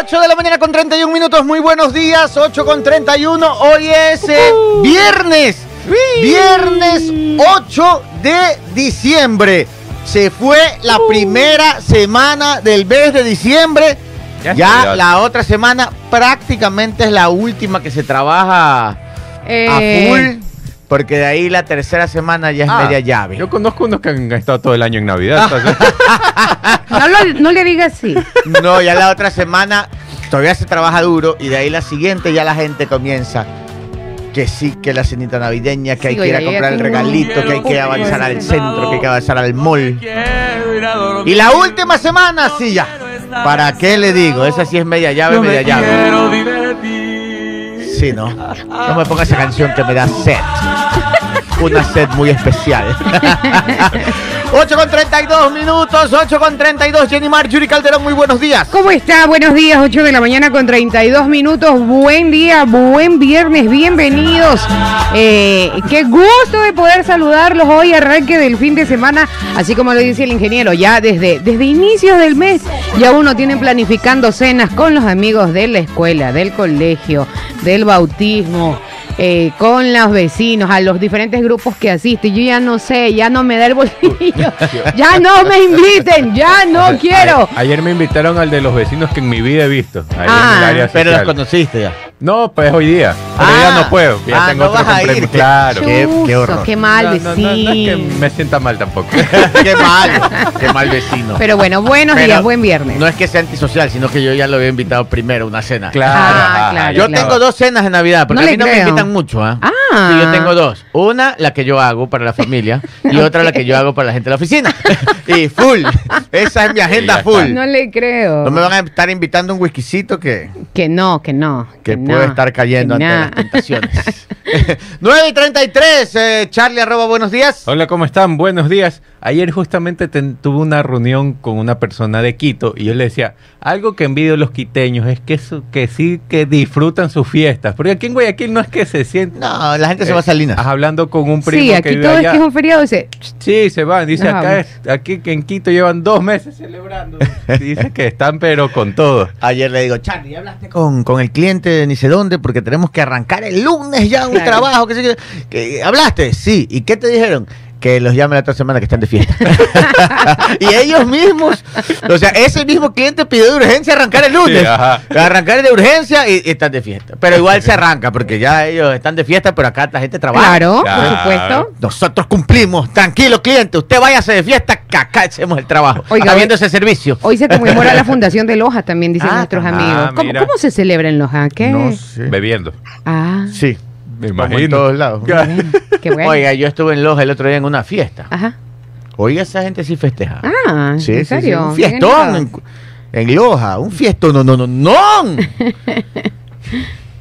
8 de la mañana con 31 minutos. Muy buenos días. 8 con 31. Hoy es eh, viernes. Viernes 8 de diciembre. Se fue la primera semana del mes de diciembre. Ya la otra semana prácticamente es la última que se trabaja a Eh, full. Porque de ahí la tercera semana ya es Ah, media llave. Yo conozco unos que han estado todo el año en Navidad. no, lo- no le diga así. No, ya la otra semana todavía se trabaja duro y de ahí la siguiente ya la gente comienza. Que sí, que la cenita navideña, que hay que ir a comprar el regalito, que hay que avanzar al centro, que hay que avanzar al mall. Y la última semana, sí, ya. ¿Para qué le digo? Esa sí es media llave, media llave. Sí, no. No me ponga esa canción que me da Una sed muy especial. 8 con 32 minutos, 8 con 32. Jenny Mar, Yuri Calderón, muy buenos días. ¿Cómo está? Buenos días, 8 de la mañana con 32 minutos. Buen día, buen viernes, bienvenidos. Eh, qué gusto de poder saludarlos hoy, arranque del fin de semana, así como lo dice el ingeniero, ya desde, desde inicios del mes, ya uno tiene planificando cenas con los amigos de la escuela, del colegio, del bautismo. Eh, con los vecinos, a los diferentes grupos que asiste. Yo ya no sé, ya no me da el bolsillo. ya no me inviten, ya no quiero. A- Ayer me invitaron al de los vecinos que en mi vida he visto. Ahí Ah, en el área Pero los conociste ya. No, pues hoy día. Pero Ah, ya no puedo. Ya ah, tengo no otro compromiso. Claro. Qué- horror. qué mal No, no, no, no es que vecino. me sienta mal tampoco. qué mal, qué mal vecino. Pero bueno, buenos Pero días, buen viernes. No es que sea antisocial, sino que yo ya lo había invitado primero a una cena. claro. Ah, claro, Yo claro. tengo dos cenas de Navidad, porque No a mí no me invitan mucho, ¿ah? Ah. Sí, yo tengo dos. Una, la que yo hago para la familia, y otra, la que yo hago para la gente de la oficina. y full. Esa es mi agenda full. No le creo. No me van a estar invitando un whiskycito que, Que no, que no. que no, puede estar cayendo ante no. las tentaciones. 9 y 33, eh, Charlie, arroba, buenos días. Hola, ¿cómo están? Buenos días. Ayer justamente ten- tuve una reunión con una persona de Quito y yo le decía, algo que envidio los quiteños es que, su- que sí que disfrutan sus fiestas. Porque aquí en Guayaquil no es que se sienten... No, la gente se va a Salinas. hablando con un primo Sí, que aquí vive todo es que es un feriado. Dice, Sí, se van. Dice Nos acá, es- aquí que en Quito llevan dos meses celebrando. Dice que están pero con todo. Ayer le digo, Charlie, ¿ya hablaste con, con el cliente de ni sé dónde? Porque tenemos que arrancar el lunes ya un Claro. trabajo. Que que- ¿Hablaste? Sí. ¿Y qué te dijeron? Que los llame la otra semana que están de fiesta. y ellos mismos, o sea, ese mismo cliente pidió de urgencia arrancar el lunes. Sí, arrancar de urgencia y, y están de fiesta. Pero igual se arranca porque ya ellos están de fiesta, pero acá la gente trabaja. claro, Claro. por supuesto. Nosotros cumplimos. Tranquilo, cliente. Usted váyase de fiesta, que acá hacemos el trabajo. Oiga, habiendo ese servicio. Hoy se conmemora la fundación de Loja, también dicen Ah, nuestros ah, amigos. ¿Cómo, mira. cómo se celebra en Loja? ¿Qué? No sé. Bebiendo. Ah, Sí. Me Como en imagino. todos lados. qué bueno. Oiga, yo estuve en Loja el otro día en una fiesta. Ajá. Oiga, esa gente sí festeja. Ah, sí, ¿en sí, sí, serio? Un fiestón en, en Loja. Un fiestón. No, no, no, no.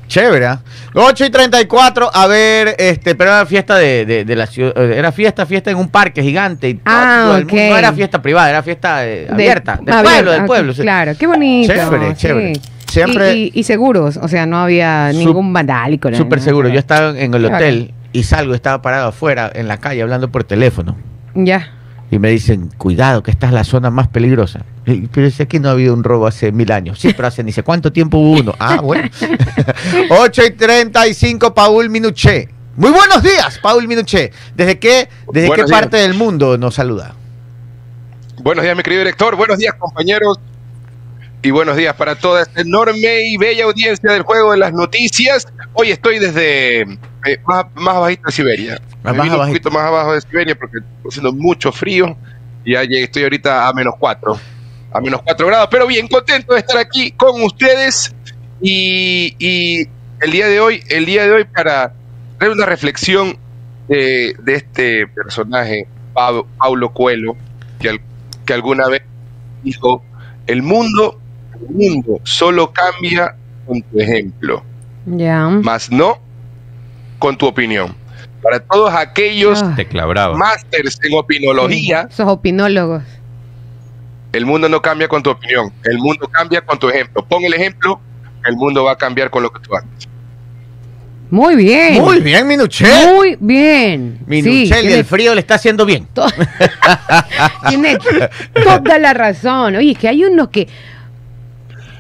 Chévere. ¿ah? 8 y 34. A ver, este, pero era fiesta de, de- de la ciudad. eh, Era fiesta, fiesta en un parque gigante. Y Ah, todo el mundo- ok. No era fiesta privada, era fiesta eh, De- abierta. Del pueblo, del pueblo. Claro, qué bonito. Chévere, sí. chévere. Siempre- Y, y- y seguros, o sea, no había ningún vandálico. Súper seguro. Yo estaba en el hotel y salgo, estaba parado afuera en la calle hablando por teléfono. Ya. Y me dicen, cuidado, que esta es la zona más peligrosa. Y- Pero si aquí no ha habido un robo hace mil años. Sí, pero hace ni sé cuánto tiempo hubo uno. Ah, bueno. 8 y 35, Paul Minuché. Muy buenos días, Paul Minuché. ¿Desde qué, desde qué días. parte del mundo nos saluda? Buenos días, mi querido director. Buenos días, compañeros. Y buenos días para toda esta enorme y bella audiencia del juego de las noticias. Hoy estoy desde eh, más, más abajito de Siberia. Más un poquito más abajo de Siberia porque está haciendo mucho frío. Y ya estoy ahorita a menos 4. A menos 4 grados. Pero bien, contento de estar aquí con ustedes. Y, y el día de hoy, el día de hoy, para traer una reflexión de, de este personaje, Pablo, Paulo Coelho, que, al- que alguna vez dijo, el mundo, el mundo solo cambia con tu ejemplo, Ya. más no con tu opinión. Para todos aquellos brava. másters en opinología, Esos opinólogos. el mundo no cambia con tu opinión, el mundo cambia con tu ejemplo. Pon el ejemplo, el mundo va a cambiar con lo que tú haces. Muy bien. Muy bien, Minuché. Muy bien. Minuché, Sí, tiene, el frío le está haciendo bien. to- tiene toda la razón. Oye, es que hay unos que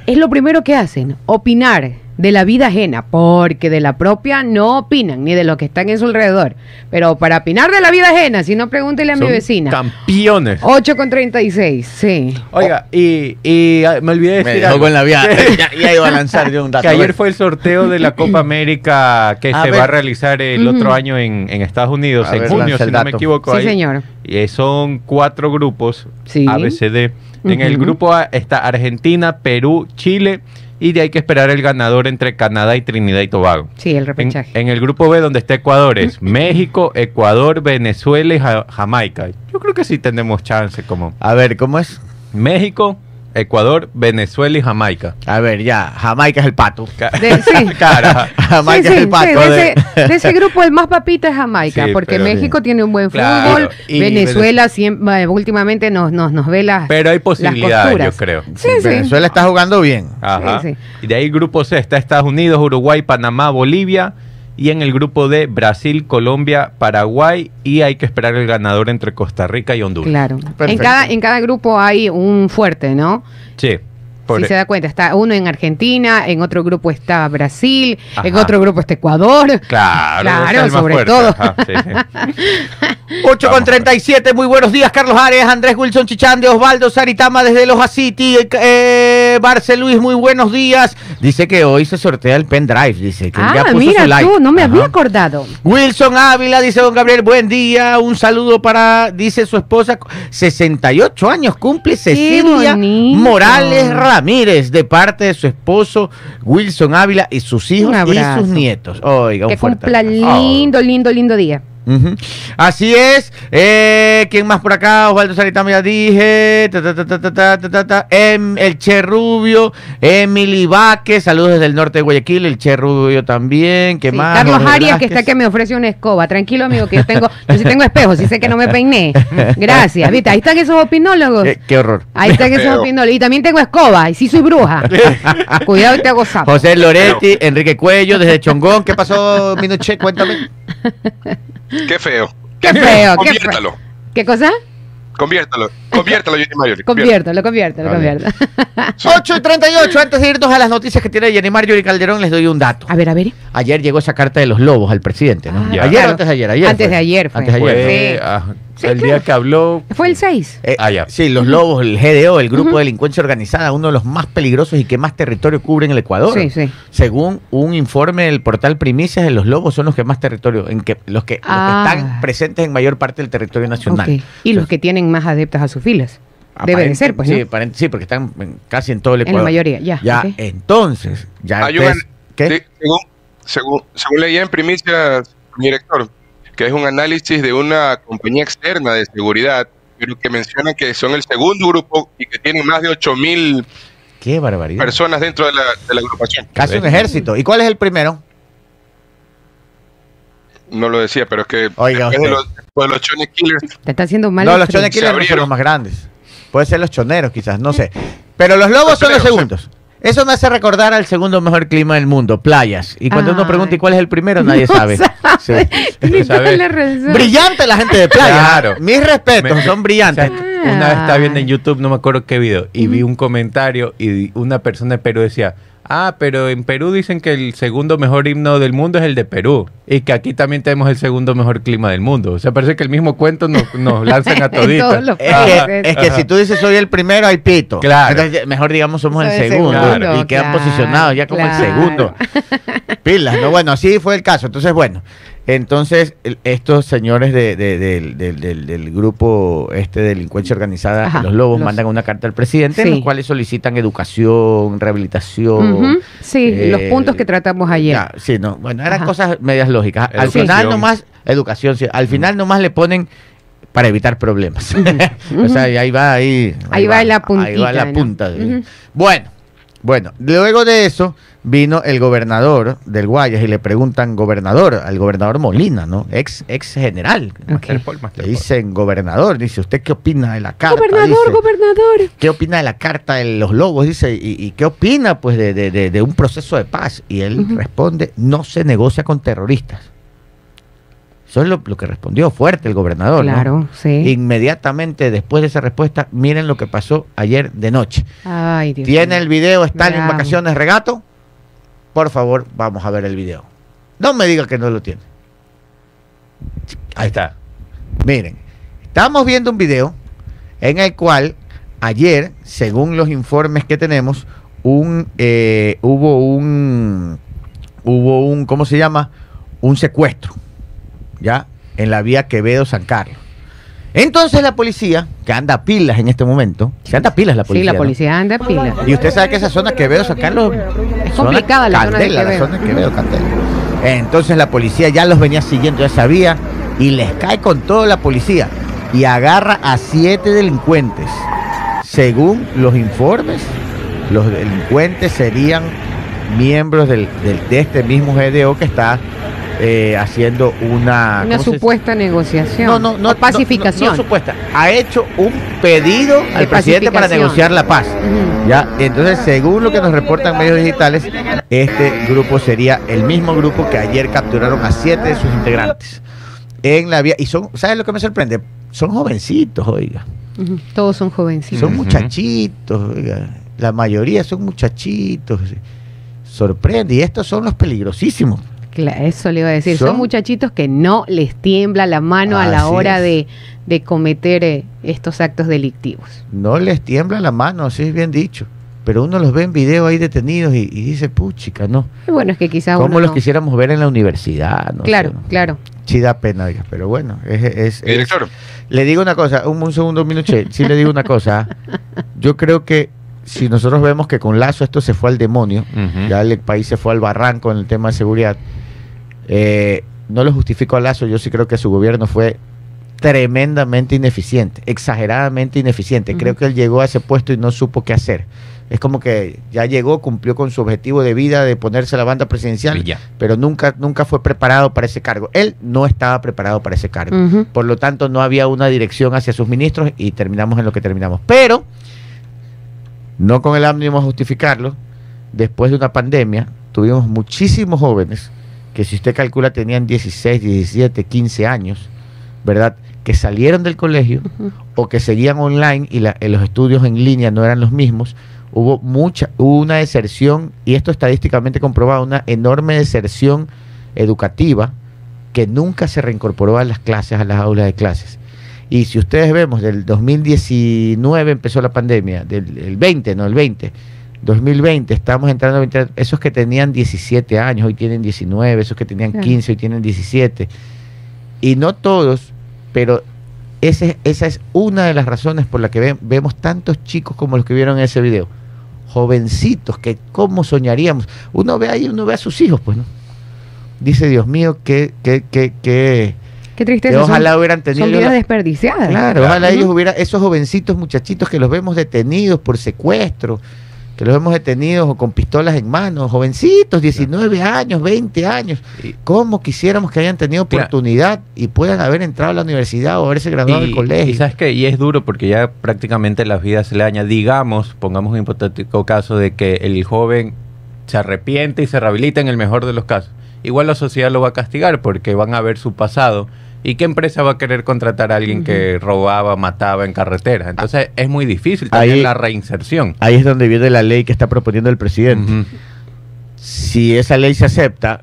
es lo primero que hacen, opinar de la vida ajena, porque de la propia no opinan, ni de lo que están en su alrededor. Pero para opinar de la vida ajena, si no, pregúntele a mi Son vecina. Campeones. 8 con 36, sí. Oiga, y, y, me olvidé de Me decir dejó algo. con la vía. ya, ya iba a lanzar yo un dato. Que ayer fue el sorteo de la Copa América que A se ver. va a realizar el Ujú. otro año en, en Estados Unidos, A en ver, junio, si no me equivoco. Sí, ahí. señor. Y eh, son cuatro grupos, Sí. ABCD. En el grupo A está Argentina, Perú, Chile, y de ahí hay que esperar el ganador entre Canadá y Trinidad y Tobago. Sí, el En, repechaje. en el grupo B, donde está Ecuador, es México, Ecuador, Venezuela y Ja- Jamaica. Yo creo que sí tenemos chance como A ver, ¿cómo es? México, Ecuador, Venezuela y Jamaica. A ver, ya. Jamaica es el pato. De- sí. Cara. Jamaica Sí, es el pato. sí, de, ese, de ese grupo el más papita es Jamaica, Sí, porque pero- México tiene un buen Claro, fútbol, y Venezuela siempre, últimamente nos, nos, nos ve las, Pero hay posibilidades, yo creo. Sí, sí. Venezuela está jugando bien. Ajá. Sí, sí. Y de ahí grupo C está Estados Unidos, Uruguay, Panamá, Bolivia. Y en el grupo D, Brasil, Colombia, Paraguay. Y hay que esperar el ganador entre Costa Rica y Honduras. Claro. En cada, en cada grupo hay un fuerte, ¿no? Sí. por- si se da cuenta, está uno en Argentina, en otro grupo está Brasil, en otro grupo está Ecuador. Claro, Claro, sobre fuerte. todo. Ajá, sí, sí. 8 con 37, muy buenos días, Carlos Arias, Andrés Wilson Chichande, Osvaldo Saritama desde Loja City, eh, Barce Luis, muy buenos días. Dice que hoy se sortea el pendrive, dice que ya Ah, puso mira su like. tú, no me había acordado. Wilson Ávila, dice don Gabriel, buen día, un saludo para, dice su esposa, 68 años cumple Cecilia. Morales Ramírez, de parte de su esposo Wilson Ávila y sus hijos y sus nietos. Oiga, un Que fuerte cumpla abrazo. lindo, lindo, lindo día. Así es. Eh, ¿Quién más por acá? Osvaldo Saritama ya dije. El Che Rubio. Emily Vázquez. Saludos desde el norte de Guayaquil. El Che Rubio también. ¿Qué más? Carlos Arias, que está que me ofrece una escoba. Tranquilo, amigo, que yo tengo, yo sí tengo espejos. Sí sé que no me peiné. Gracias. ¿Viste? Ahí están esos opinólogos. Eh, qué horror. Ahí están esos opinólogos. Y también tengo escoba. Y sí soy bruja. Cuidado y te hago. José Loretti, Enrique Cuello, desde Chongón. ¿Qué pasó, Minuche? Cuéntame. Qué feo. Qué feo, qué feo. Conviértalo. ¿Qué cosa? Conviértalo. Conviértalo, Jenny Mario. Conviértelo, conviértelo, Vale. conviértelo. 8 y 38. Antes de irnos a las noticias que tiene Yenimar Yuri Calderón, les doy un dato. A ver, a ver. Ayer llegó esa carta de los lobos al presidente, ¿no? Ah. Ayer claro. antes de ayer. ayer Antes de ayer fue. Antes de ayer. Fue, Sí. ah, Sí, el claro. día que habló. Fue el 6. Eh, Ah, ya. Sí, los lobos, el GDO, el Grupo de Delincuencia Organizada, uno de los más peligrosos y que más territorio cubre en el Ecuador. Sí, sí. Según un informe del portal Primicias, los lobos son los que más territorio, en que los que, los que Ah. están presentes en mayor parte del territorio nacional. Y los que tienen más adeptas a sus filas. Debe de ser, pues, sí, ¿no? aparente- sí, porque están en- casi en todo el En la Ecuador. mayoría, ya, Ya, entonces, ya según, según, según leía en primicias, mi director, que es un análisis de una compañía externa de seguridad, pero que menciona que son el segundo grupo y que tienen más de 8 mil personas dentro de la, de la agrupación. Casi un ejército. ¿Y cuál es el primero? No lo decía, pero es que Oiga de los, de los Chone Killers, Te está haciendo mal. no, los chonequiles no son los más grandes. Puede ser los choneros, quizás, no sé. Pero los lobos Los son los segundos. Eso me hace recordar al segundo mejor clima del mundo, playas. Y cuando uno pregunta ¿y cuál es el primero? Nadie No sabe. Brillante la gente de playa. Claro. Mis respetos, Me- son brillantes. O sea, una vez estaba viendo en YouTube, no me acuerdo qué video, y vi un comentario y una persona de Perú decía, ah, pero en Perú dicen que el segundo mejor himno del mundo es el de Perú y que aquí también tenemos el segundo mejor clima del mundo. O sea, parece que el mismo cuento nos, nos lanzan a los Es que, es que si tú dices soy el primero, hay pito. Claro. Entonces, mejor digamos somos el segundo. segundo, y quedan claro, posicionados ya como claro. el segundo. Pilas, ¿no? Bueno, así fue el caso. Entonces, bueno. Entonces, el- estos señores de- de- del- del, del- del grupo este de delincuencia organizada, Ajá, los lobos, los- mandan una carta al presidente en los cuales solicitan educación, rehabilitación. Sí, eh, los puntos que tratamos ayer. ya, sí, no, bueno, eran Ajá. cosas medias lógicas. Al Educación. final nomás, educación, sí, al final nomás le ponen para evitar problemas. o sea, y ahí va, ahí. Ahí va la Ahí va puntita, la ¿no? punta. de-. Bueno, bueno, luego de eso vino el gobernador del Guayas y le preguntan gobernador, al gobernador Molina, ¿no? Ex, ex general. Le dicen gobernador, dice, ¿usted qué opina de la carta? Gobernador, Dice, gobernador. ¿Qué opina de la carta de los lobos? Dice, ¿y, y qué opina pues de, de- de- de un proceso de paz? Y él responde, no se negocia con terroristas. Eso es lo, lo que respondió fuerte el gobernador. ¿no? Claro, sí. Inmediatamente después de esa respuesta, miren lo que pasó ayer de noche. Ay, Dios Tiene el video, está en vacaciones regato. Por favor, vamos a ver el video. No me diga que no lo tiene. Ahí está. Miren, estamos viendo un video en el cual ayer, según los informes que tenemos, un eh, hubo un hubo un ¿cómo se llama? Un secuestro, ya en la vía Quevedo San Carlos. Entonces la policía, que anda a pilas en este momento, se anda a pilas la policía. Sí, la ¿no? policía anda en pila. Y usted sabe que esa zona Quevedo San Carlos Es complicada la zona de Candela, la Quevedo. zona de Quevedo, Candela. Entonces la policía ya los venía siguiendo, ya sabía, y les cae con toda la policía y agarra a siete delincuentes. Según los informes, los delincuentes serían miembros del, del- de este mismo GDO que está eh, haciendo una, Una ¿cómo se- supuesta negociación. no, no, no, o pacificación. No, no supuesta. Ha hecho un pedido al presidente para negociar la paz. Ya, entonces, según lo que nos reportan medios digitales, este grupo sería el mismo grupo que ayer capturaron a siete de sus integrantes en la vía. Y son, ¿sabes lo que me sorprende? Son jovencitos, oiga. Todos son jovencitos. Son muchachitos, oiga. La mayoría son muchachitos. Sorprende. Y estos son los peligrosísimos. Eso le iba a decir. Son, Son- muchachitos que no les tiembla la mano a la hora de, de cometer eh, estos actos delictivos. No les tiembla la mano, así es bien dicho. Pero uno los ve en video ahí detenidos y, y dice, puchica, no. Y bueno, es que quizás ¿Cómo uno los no- quisiéramos ver en la universidad? No Claro, sé, ¿no? claro. Sí da pena, oiga, pero bueno, es, es- es- Director, le digo una cosa, un, un segundo, minuche, sí le digo una cosa. Yo creo que si nosotros vemos que con Lazo esto se fue al demonio, ya el país se fue al barranco en el tema de seguridad, eh, no lo justifico a Lazo, yo sí creo que su gobierno fue tremendamente ineficiente, exageradamente ineficiente. Creo que él llegó a ese puesto y no supo qué hacer. Es como que ya llegó, cumplió con su objetivo de vida de ponerse la banda presidencial, ya. pero nunca, nunca fue preparado para ese cargo. Él no estaba preparado para ese cargo. Por lo tanto, no había una dirección hacia sus ministros y terminamos en lo que terminamos. Pero, no con el ánimo de justificarlo, después de una pandemia, tuvimos muchísimos jóvenes que si usted calcula tenían 16, 17, 15 años, ¿verdad? Que salieron del colegio o que seguían online y la- eh, los estudios en línea no eran los mismos. Hubo mucha, hubo una deserción, y esto estadísticamente comprobado, una enorme deserción educativa que nunca se reincorporó a las clases, a las aulas de clases. Y si ustedes vemos, del 2019 empezó la pandemia, del el 20, no el 20, 2020, estamos entrando, a 20, esos que tenían 17 años, hoy tienen 19, esos que tenían Claro. 15, hoy tienen 17. Y no todos, pero ese- esa es una de las razones por la que ve- vemos tantos chicos como los que vieron en ese video. Jovencitos, que cómo soñaríamos. Uno ve ahí, uno ve a sus hijos, pues, ¿no? Dice, Dios mío, que, que, que, que, Qué que tristeza. son- ojalá hubieran tenido... son vidas desperdiciadas. Claro, ojalá ellos hubieran, esos jovencitos muchachitos que los vemos detenidos por secuestro, que los vemos detenidos o con pistolas en mano, jovencitos, 19 años, 20 años. ¿Cómo quisiéramos que hayan tenido oportunidad y puedan haber entrado a la universidad o haberse graduado del colegio? y sabes que y es duro porque ya prácticamente las vidas se le dañan. Digamos, pongamos un hipotético caso de que el joven se arrepiente y se rehabilita en el mejor de los casos. Igual la sociedad lo va a castigar porque van a ver su pasado. ¿Y qué empresa va a querer contratar a alguien que robaba, mataba en carretera? Entonces es muy difícil también Ahí- la reinserción. Ahí es donde viene la ley que está proponiendo el presidente. Si esa ley se acepta,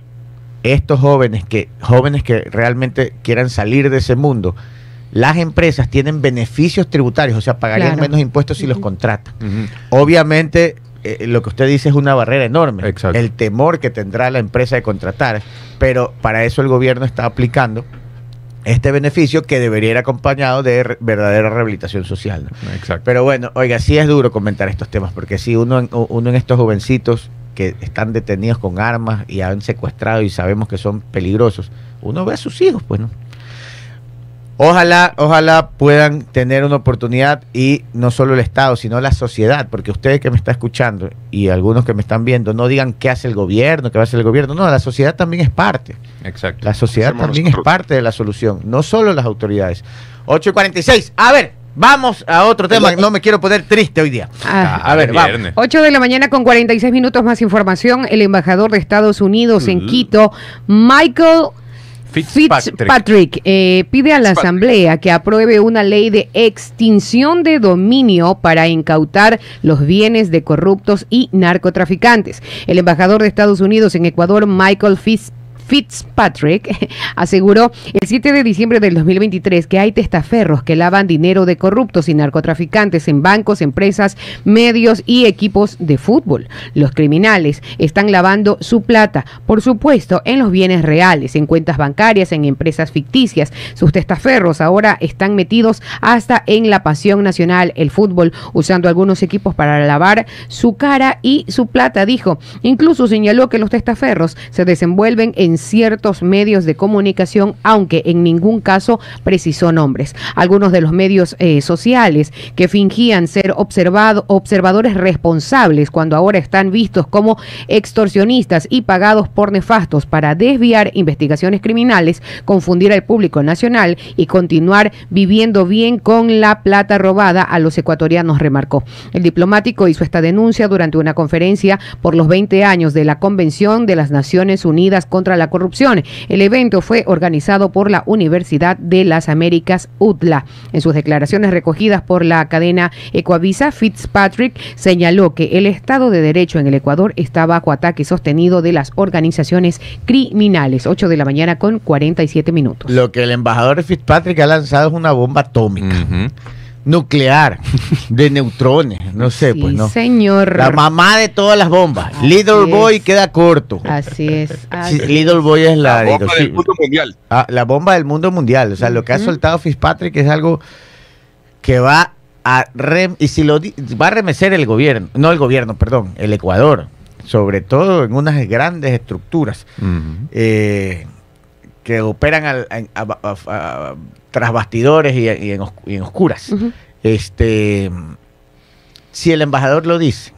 estos jóvenes que jóvenes que realmente quieran salir de ese mundo, las empresas tienen beneficios tributarios, o sea, pagarían Claro. menos impuestos si los contratan. Obviamente, eh, lo que usted dice es una barrera enorme. Exacto. El temor que tendrá la empresa de contratar. Pero para eso el gobierno está aplicando este beneficio que debería ir acompañado de re- verdadera rehabilitación social. ¿no? Exacto. Pero bueno, oiga, sí es duro comentar estos temas, porque si uno, en- uno en estos jovencitos que están detenidos con armas y han secuestrado y sabemos que son peligrosos, uno ve a sus hijos, pues, ¿no? Ojalá, ojalá puedan tener una oportunidad y no solo el Estado, sino la sociedad, porque ustedes que me están escuchando y algunos que me están viendo, no digan qué hace el gobierno, qué va a hacer el gobierno, no, la sociedad también es parte. Exacto. La sociedad Hacemos también nosotros. es parte de la solución, no solo las autoridades. 8 y 46. A ver, vamos a otro tema. No me quiero poner triste hoy día. Ah. A ver, vamos. viernes. 8 de la mañana con 46 minutos más información. El embajador de Estados Unidos en. Quito, Michael Fitzpatrick. Fitzpatrick eh, pide a la Fitzpatrick. Asamblea que apruebe una ley de extinción de dominio para incautar los bienes de corruptos y narcotraficantes. El embajador de Estados Unidos en Ecuador, Michael Fitz- Fitzpatrick aseguró el 7 de diciembre del 2023 que hay testaferros que lavan dinero de corruptos y narcotraficantes en bancos, empresas, medios y equipos de fútbol. Los criminales están lavando su plata, por supuesto, en los bienes reales, en cuentas bancarias, en empresas ficticias. Sus testaferros ahora están metidos hasta en la pasión nacional, el fútbol, usando algunos equipos para lavar su cara y su plata, dijo. Incluso señaló que los testaferros se desenvuelven en ciertos medios de comunicación, aunque en ningún caso precisó nombres. Algunos de los medios eh, sociales que fingían ser observado, observadores responsables cuando ahora están vistos como extorsionistas y pagados por nefastos para desviar investigaciones criminales, confundir al público nacional y continuar viviendo bien con la plata robada a los ecuatorianos, remarcó. El diplomático hizo esta denuncia durante una conferencia por los 20 años de la Convención de las Naciones Unidas contra la corrupción. El evento fue organizado por la Universidad de las Américas, UTLA. En sus declaraciones recogidas por la cadena Ecoavisa, Fitzpatrick señaló que el Estado de Derecho en el Ecuador está bajo ataque sostenido de las organizaciones criminales. 8 de la mañana con 47 minutos. Lo que el embajador Fitzpatrick ha lanzado es una bomba atómica. Nuclear, de neutrones, no sé, Sí, pues no. señor. La mamá de todas las bombas. Así Little es. Boy queda corto. Así es. Sí, así Little Boy es la, La de bomba del mundo mundial. Ah, la bomba del mundo mundial. O sea, lo que ha soltado Fitzpatrick es algo que va a rem y si lo di- va a remecer el gobierno, no el gobierno, perdón, el Ecuador, sobre todo en unas grandes estructuras eh, que operan al- a- a- a- tras bastidores y, y en, os- y en oscuras. Este, si el embajador lo dice,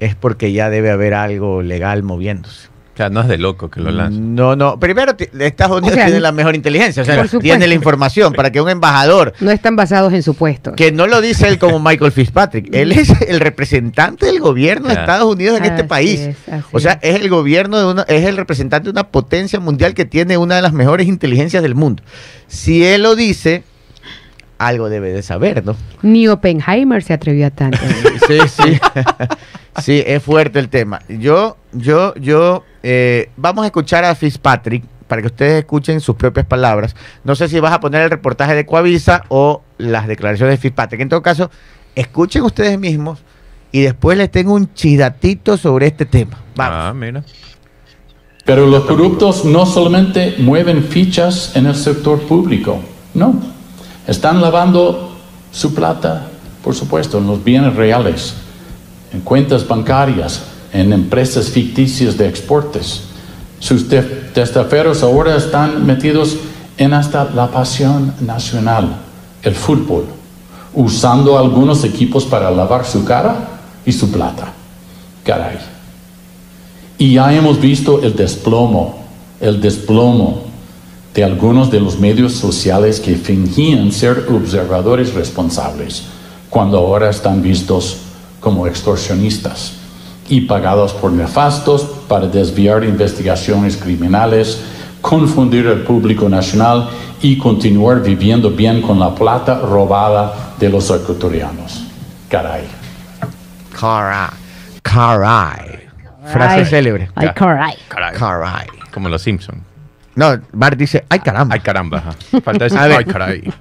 es porque ya debe haber algo legal moviéndose. O sea, no es de loco que lo lanza. No, no. Primero, Estados Unidos O sea, tiene la mejor inteligencia, o sea, tiene la información para que un embajador No están basados en supuestos. que no lo dice él como Michael Fitzpatrick, él es el representante del gobierno de. Estados Unidos en este país. es, o sea, es el gobierno de una, es el representante de una potencia mundial que tiene una de las mejores inteligencias del mundo. Si él lo dice, algo debe de saber, ¿no? Ni Oppenheimer se atrevió a tanto. Sí, sí. sí, es fuerte el tema. Yo, yo, yo, eh, vamos a escuchar a Fitzpatrick para que ustedes escuchen sus propias palabras. No sé si vas a poner el reportaje de Coavisa o las declaraciones de Fitzpatrick. En todo caso, escuchen ustedes mismos y después les tengo un chidatito sobre este tema. Vamos. Ah, mira. Pero los corruptos no solamente mueven fichas en el sector público, no. Están lavando su plata, por supuesto, en los bienes reales, en cuentas bancarias, en empresas ficticias de exportes. Sus te- testaferros ahora están metidos en hasta la pasión nacional, el fútbol, usando algunos equipos para lavar su cara y su plata. Caray. Y ya hemos visto el desplomo, el desplomo de algunos de los medios sociales que fingían ser observadores responsables, cuando ahora están vistos como extorsionistas y pagados por nefastos para desviar investigaciones criminales, confundir al público nacional y continuar viviendo bien con la plata robada de los ecuatorianos. Caray. Caray. Caray. Frase célebre. Ay, caray. Caray. Caray. Como los Simpsons. No, Bart dice, ay caramba. Ay, caramba. Falta decir, ay, caray.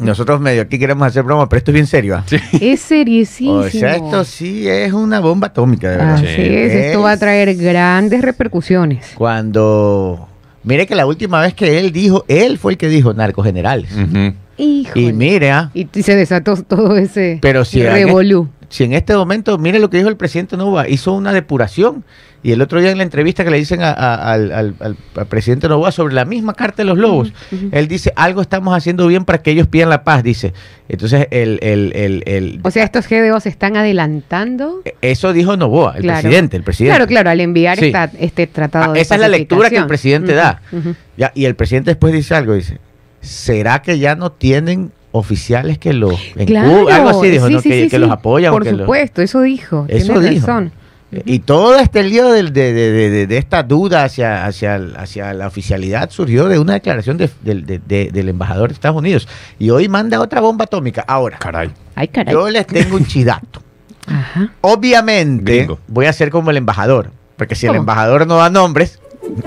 Nosotros medio aquí queremos hacer broma, pero esto es bien serio. ¿ah? Es seriosísimo. O sea, esto sí es una bomba atómica, de verdad. Así Sí. es, esto va a traer grandes repercusiones. Cuando. Mire que la última vez que él dijo, él fue el que dijo narcogenerales. Ujú. Hijo. Y mire, ah, Y, se desató todo ese pero si, revolú. Si en este momento, mire lo que dijo el presidente Novoa, hizo una depuración. Y el otro día en la entrevista que le dicen a- a- al, al- al- al presidente Novoa sobre la misma carta de los lobos, él dice, algo estamos haciendo bien para que ellos pidan la paz, dice. Entonces, el, el, el, el- O sea, estos GDO se están adelantando. eso dijo Novoa, el Claro. presidente, el presidente. Claro, claro, al enviar Sí. esta- este tratado Ah, de esa es la lectura que el presidente da. Ya, y el presidente después dice algo, dice, ¿será que ya no tienen oficiales que lo Claro, algo así dijo, sí, ¿no? sí, que, sí, que sí. los apoyan? Por supuesto, eso dijo. Eso dijo. razón. Y todo este lío de, de- de- de- de esta duda hacia, hacia, hacia la oficialidad surgió de una declaración de- del- de- de- del embajador de Estados Unidos. Y hoy manda otra bomba atómica. Ahora, Caray. Ay, caray. yo les tengo un chidato. Ajá. Obviamente, Gringo. voy a ser como el embajador. Porque si el embajador no da nombres,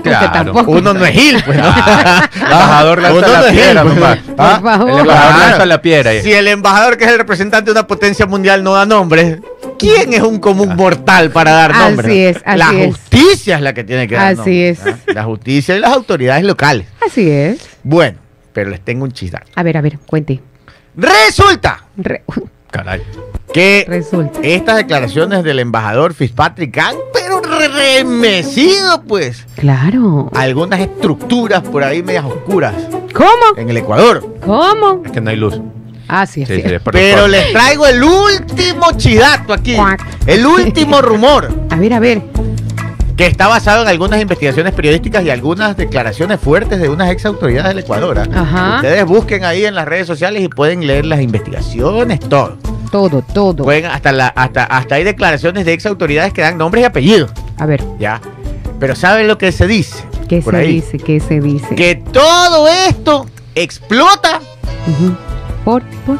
Claro. tampoco. uno no es Gil, pues. ¿no? embajador lanza la no es piedra Gil, nomás. ¿no? Por Ah, favor. El embajador Claro. lanza la piedra. Si el embajador, que es el representante de una potencia mundial, no da nombres, ¿quién es un común mortal para dar Así nombres? es, así la es. justicia es la que tiene que dar Así nombres, es. ¿ah? La justicia y las autoridades locales. Así es. Bueno, pero les tengo un chidato. A ver, a ver, cuente. Resulta Re- Caray. que resulta. estas declaraciones del embajador Fitzpatrick han pero remecido, pues, Claro. algunas estructuras por ahí medias oscuras ¿Cómo? en el Ecuador. ¿Cómo? Es que no hay luz. Así es. Sí, sí, es por Pero les traigo el último chidato aquí. Cuac. El último rumor. A ver, a ver. que está basado en algunas investigaciones periodísticas y algunas declaraciones fuertes de unas ex autoridades del Ecuador. ¿ah? Ajá. Ustedes busquen ahí en las redes sociales y pueden leer las investigaciones, todo. Todo, todo. Pueden hasta la, hasta, hasta hay declaraciones de ex autoridades que dan nombres y apellidos, A ver, ya. Pero ¿saben lo que se dice? ¿qué por se ahí? dice? ¿Qué se dice? Que todo esto explota. Por, por.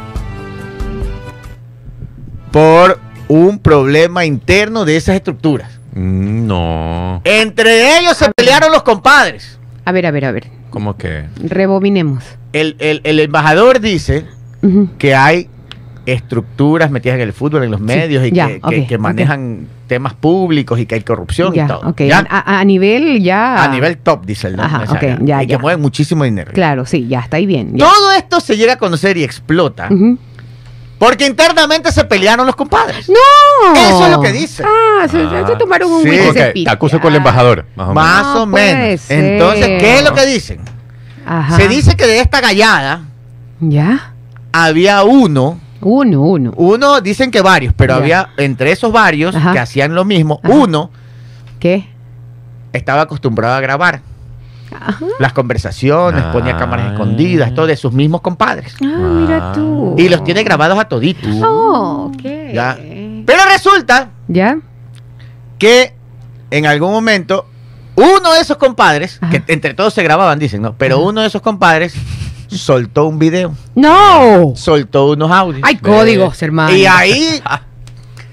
por un problema interno de esas estructuras. Mm, No. Entre ellos se pelearon los compadres. A ver, a ver, a ver. ¿Cómo que? Rebobinemos. El, el- el embajador dice que hay estructuras metidas en el fútbol, en los medios y ya, que, manejan temas públicos y que hay corrupción Ya, y todo. ok. ¿ya? A, nivel ya. A nivel top, dice el nombre. Ajá, o sea, ok, ya, y ya. que mueven muchísimo dinero. Claro, sí, ya está ahí bien. ya. Todo esto se llega a conocer y explota porque internamente se pelearon los compadres. ¡No! Eso es lo que dice. Ah, se, se- se tomaron un Sí. cepillo. Te acuso con el embajador. Más o menos. Más No o menos. ser. Entonces, ¿qué es lo que dicen? Ajá. Se dice que de esta gallada ¿Ya? había uno, Uno, uno. uno dicen que varios, pero Ya. había entre esos varios Ajá. que hacían lo mismo, Ajá. uno ¿Qué? estaba acostumbrado a grabar Ajá. las conversaciones, Ah. ponía cámaras escondidas, todo de sus mismos compadres. Ah, mira tú. Y los tiene grabados a toditos. Oh, ok. Ya. Pero resulta ¿Ya? que en algún momento uno de esos compadres, Ajá. que entre todos se grababan, dicen, ¿no? Pero Ajá. uno de esos compadres soltó un video, ¡No! soltó unos audios. Hay códigos, hermano. Y ahí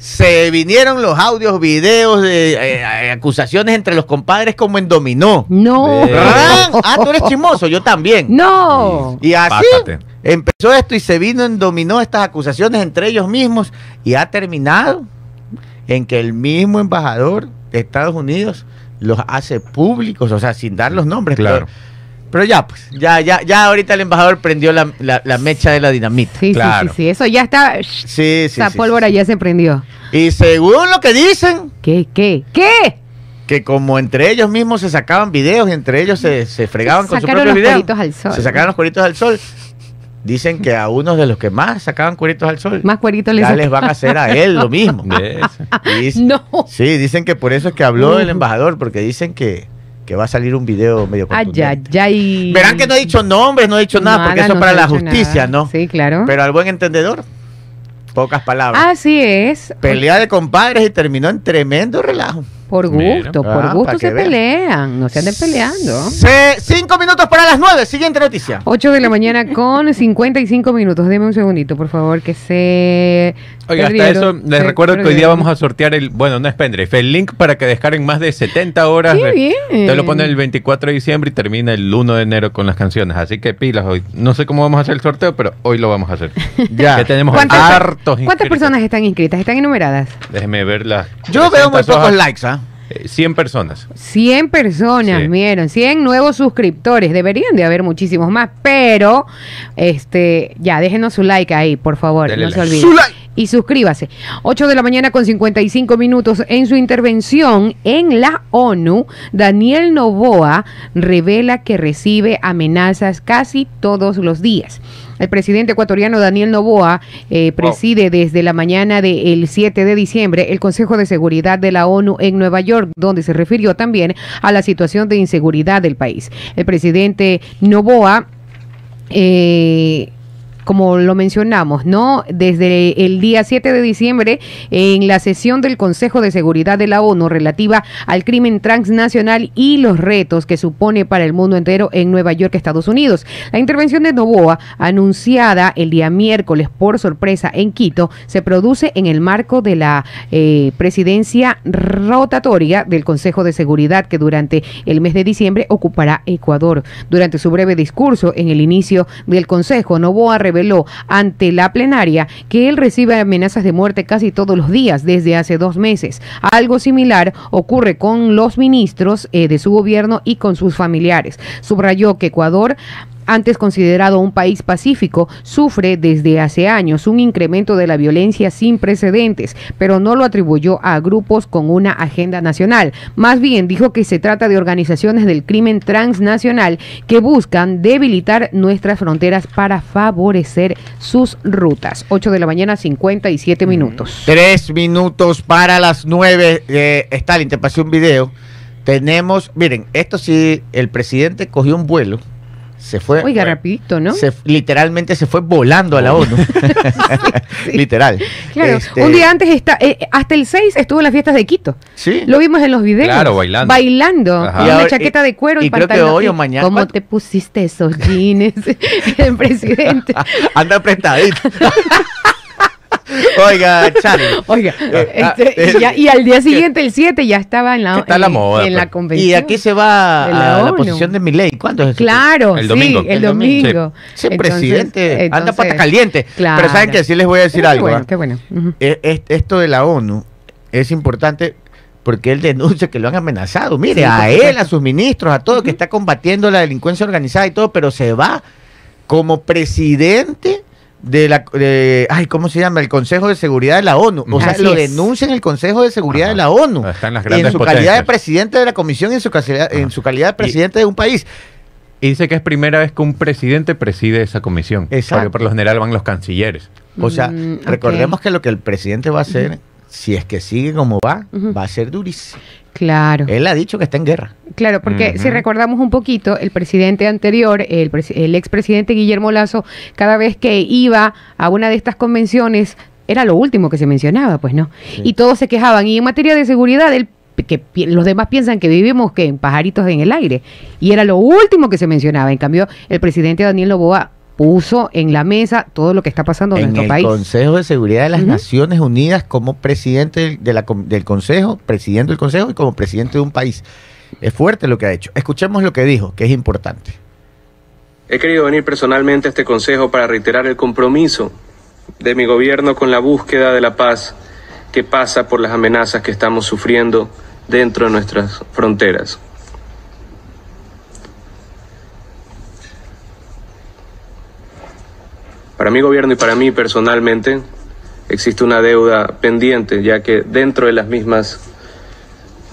se vinieron los audios, videos de eh, eh, acusaciones entre los compadres como en dominó. No. ¿Verdad? Ah, tú eres chismoso, yo también. No. Y así empezó esto y se vino en dominó estas acusaciones entre ellos mismos y ha terminado en que el mismo embajador de Estados Unidos los hace públicos, o sea, sin dar los nombres. Claro. Pero, pero ya, pues, ya, ya, ya ahorita el embajador prendió la, la- la mecha de la dinamita. Sí, Claro. sí, sí, sí. Eso ya está. Sí, sí, Esa sí, pólvora sí. ya se prendió. Y según lo que dicen, ¿Qué, qué, qué? que como entre ellos mismos se sacaban videos y entre ellos se, se fregaban con su Sacaron propio los video. cueritos al sol. Se sacaban los cueritos al sol. Dicen que a unos de los que más sacaban cueritos al sol, Más cueritos les ya les van a hacer a él lo mismo. No. Sí, dicen que por eso es que habló el embajador, porque dicen que, que va a salir un video medio Ay, contundente. ay, ay. Verán que no he dicho nombres, no he dicho nada, porque eso no para la justicia, nada. ¿no? Sí, claro. Pero al buen entendedor, pocas palabras. Así es. Pelea de compadres y terminó en tremendo relajo. Por Mira. gusto, Ah, por para gusto que se vean. pelean. No se anden peleando. Se- cinco minutos para las nueve, siguiente noticia. 8 de la mañana con 55 minutos. Deme un segundito, por favor, que se. Oiga, hasta perdieron, eso les se recuerdo que hoy día perdieron. vamos a sortear el, bueno, no es pendrive, el link para que descarguen más de 70 horas. Qué bien. Te lo ponen el 24 de diciembre y termina el 1 de enero con las canciones. Así que pilas hoy. No sé cómo vamos a hacer el sorteo, pero hoy lo vamos a hacer. Ya. Que tenemos ¿Cuántas- hartos ¿Cuántas inscritos. personas están inscritas? ¿Están enumeradas? Déjeme ver las. Yo veo muy 300 pocos hojas. likes, ¿ah? Eh, 100 personas. 100 personas, Sí. vieron, 100 nuevos suscriptores. Deberían de haber muchísimos más, pero este ya déjenos su like ahí, por favor, Dele no se olviden. Su like. Y suscríbase. 8 de la mañana con 55 minutos. En su intervención en la ONU, Daniel Novoa revela que recibe amenazas casi todos los días. El presidente ecuatoriano Daniel Novoa eh, preside desde la mañana del 7 de diciembre el Consejo de Seguridad de la ONU en Nueva York, donde se refirió también a la situación de inseguridad del país. El presidente Novoa eh, como lo mencionamos, ¿no? Desde el día 7 de diciembre, en la sesión del Consejo de Seguridad de la ONU relativa al crimen transnacional y los retos que supone para el mundo entero en Nueva York, Estados Unidos. La intervención de Novoa, anunciada el día miércoles por sorpresa en Quito, se produce en el marco de la eh, presidencia rotatoria del Consejo de Seguridad que durante el mes de diciembre ocupará Ecuador. Durante su breve discurso en el inicio del Consejo, Novoa reveló ante la plenaria que él recibe amenazas de muerte casi todos los días desde hace dos meses. Algo similar ocurre con los ministros eh, de su gobierno y con sus familiares. Subrayó que Ecuador antes considerado un país pacífico, sufre desde hace años un incremento de la violencia sin precedentes, pero no lo atribuyó a grupos con una agenda nacional. Más bien dijo que se trata de organizaciones del crimen transnacional que buscan debilitar nuestras fronteras para favorecer sus rutas. 8 de la mañana, 57 minutos. Tres minutos para las nueve. Eh, Stalin, te pasé un video. Tenemos, miren, esto sí, el presidente cogió un vuelo se fue. Oiga, rapidito, ¿no? Se, literalmente se fue volando a la ONU. Literal. Claro, este, un día antes está, eh, hasta el 6 estuvo en las fiestas de Quito. Sí. Lo vimos en los videos. Claro, bailando. Bailando. Y una chaqueta de cuero y, y creo que hoy o mañana. ¿Cómo te pusiste esos jeans, el presidente? Anda apretadito. Oiga, Charlie. Oiga, eh, este, eh, y, al día siguiente, el 7, ya estaba en la, está la, moda, en la pues. convención. Y aquí se va a la posición de Milei. ¿Cuándo es eso? Claro, el sí, domingo. el domingo. Sí, presidente anda pata caliente. claro. Pero saben que sí les voy a decir Qué algo. bueno, ¿ah? qué bueno. Eh, es- Esto de la ONU es importante porque él denuncia que lo han amenazado. Mire, Sí, a él, a sus ministros, a todo que está combatiendo la delincuencia organizada y todo, pero se va como presidente de la de- ay cómo se llama el Consejo de Seguridad de la ONU o sea Así lo es. denuncia en el Consejo de Seguridad Ajá. de la ONU Está en las y en grandes su calidad de presidente de la comisión y en su calidad, en su calidad de presidente de un país Y dice que es primera vez que un presidente preside esa comisión. Exacto. Porque por lo general van los cancilleres. o sea Mm, recordemos que lo que el presidente va a hacer si es que sigue como va va a ser durísimo. Claro. él ha dicho que está en guerra. Claro, porque si recordamos un poquito, el presidente anterior, el, el expresidente Guillermo Lazo, cada vez que iba a una de estas convenciones, era lo último que se mencionaba, pues no. Y todos se quejaban. Y en materia de seguridad, él que los demás piensan que vivimos que en pajaritos en el aire. Y era lo último que se mencionaba. En cambio el presidente Daniel Noboa puso en la mesa todo lo que está pasando en, en nuestro el país Consejo de Seguridad de las. Naciones Unidas como presidente de la del Consejo, presidente del Consejo y como presidente de un país. Es fuerte lo que ha hecho. Escuchemos lo que dijo, que es importante. He querido venir personalmente a este consejo para reiterar el compromiso de mi gobierno con la búsqueda de la paz que pasa por las amenazas que estamos sufriendo dentro de nuestras fronteras. Para mi gobierno y para mí personalmente existe una deuda pendiente, ya que dentro de las mismas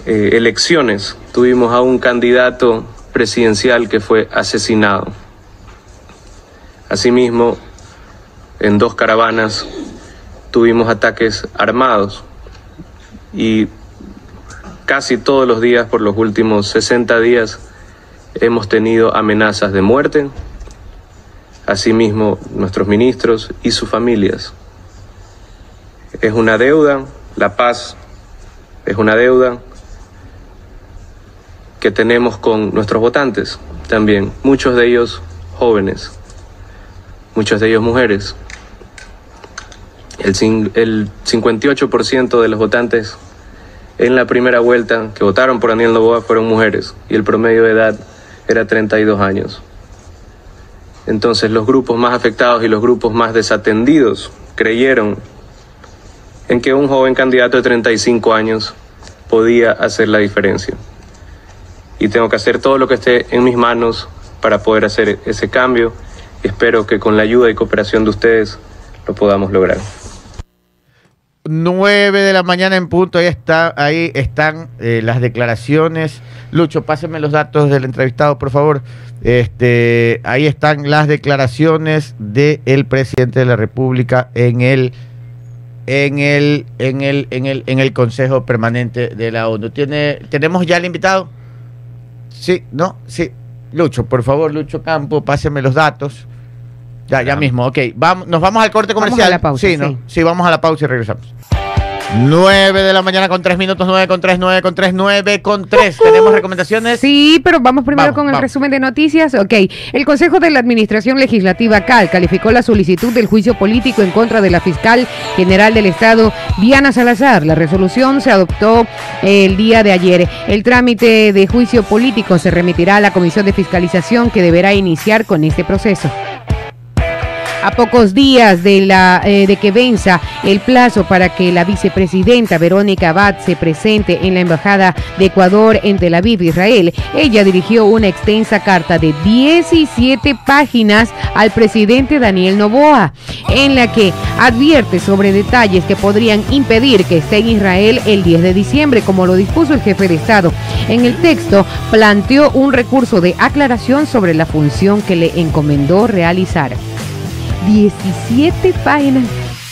eh, elecciones tuvimos a un candidato presidencial que fue asesinado. Asimismo, en dos caravanas tuvimos ataques armados y casi todos los días por los últimos 60 días hemos tenido amenazas de muerte, asimismo nuestros ministros y sus familias. Es una deuda, la paz es una deuda que tenemos con nuestros votantes también, muchos de ellos jóvenes, muchos de ellos mujeres. El, el 58% de los votantes en la primera vuelta que votaron por Daniel Novoa fueron mujeres y el promedio de edad era 32 años. Entonces los grupos más afectados y los grupos más desatendidos creyeron en que un joven candidato de 35 años podía hacer la diferencia. Y tengo que hacer todo lo que esté en mis manos para poder hacer ese cambio espero que con la ayuda y cooperación de ustedes lo podamos lograr. 9 de la mañana en punto, ahí está, ahí están eh, las declaraciones. Lucho, páseme los datos del entrevistado, por favor. Este, ahí están las declaraciones del presidente de la República en el en el en el en el en el Consejo Permanente de la ONU. ¿Tiene tenemos ya el invitado? Sí, no, sí. Lucho, por favor, Lucho Campo, páseme los datos. Ya, ya mismo, ok. Vamos, nos vamos al corte Vamos comercial. a la pausa, Sí, ¿no? sí. Sí, vamos a la pausa y regresamos. 9 de la mañana con 3 minutos, 9 con 3, 9 con 3, 9 con 3. ¿Tenemos recomendaciones? Sí, pero vamos primero Vamos, con el vamos. resumen de noticias. Ok, el Consejo de la Administración Legislativa CAL calificó la solicitud del juicio político en contra de la fiscal general del Estado, Diana Salazar. La resolución se adoptó el día de ayer. El trámite de juicio político se remitirá a la Comisión de Fiscalización que deberá iniciar con este proceso. A pocos días eh, de que venza el plazo para que la vicepresidenta Verónica Abad se presente en la Embajada de Ecuador en Tel Aviv, Israel, ella dirigió una extensa carta de 17 páginas al presidente Daniel Noboa, en la que advierte sobre detalles que podrían impedir que esté en Israel el 10 de diciembre, como lo dispuso el jefe de Estado. En el texto planteó un recurso de aclaración sobre la función que le encomendó realizar. 17 páginas.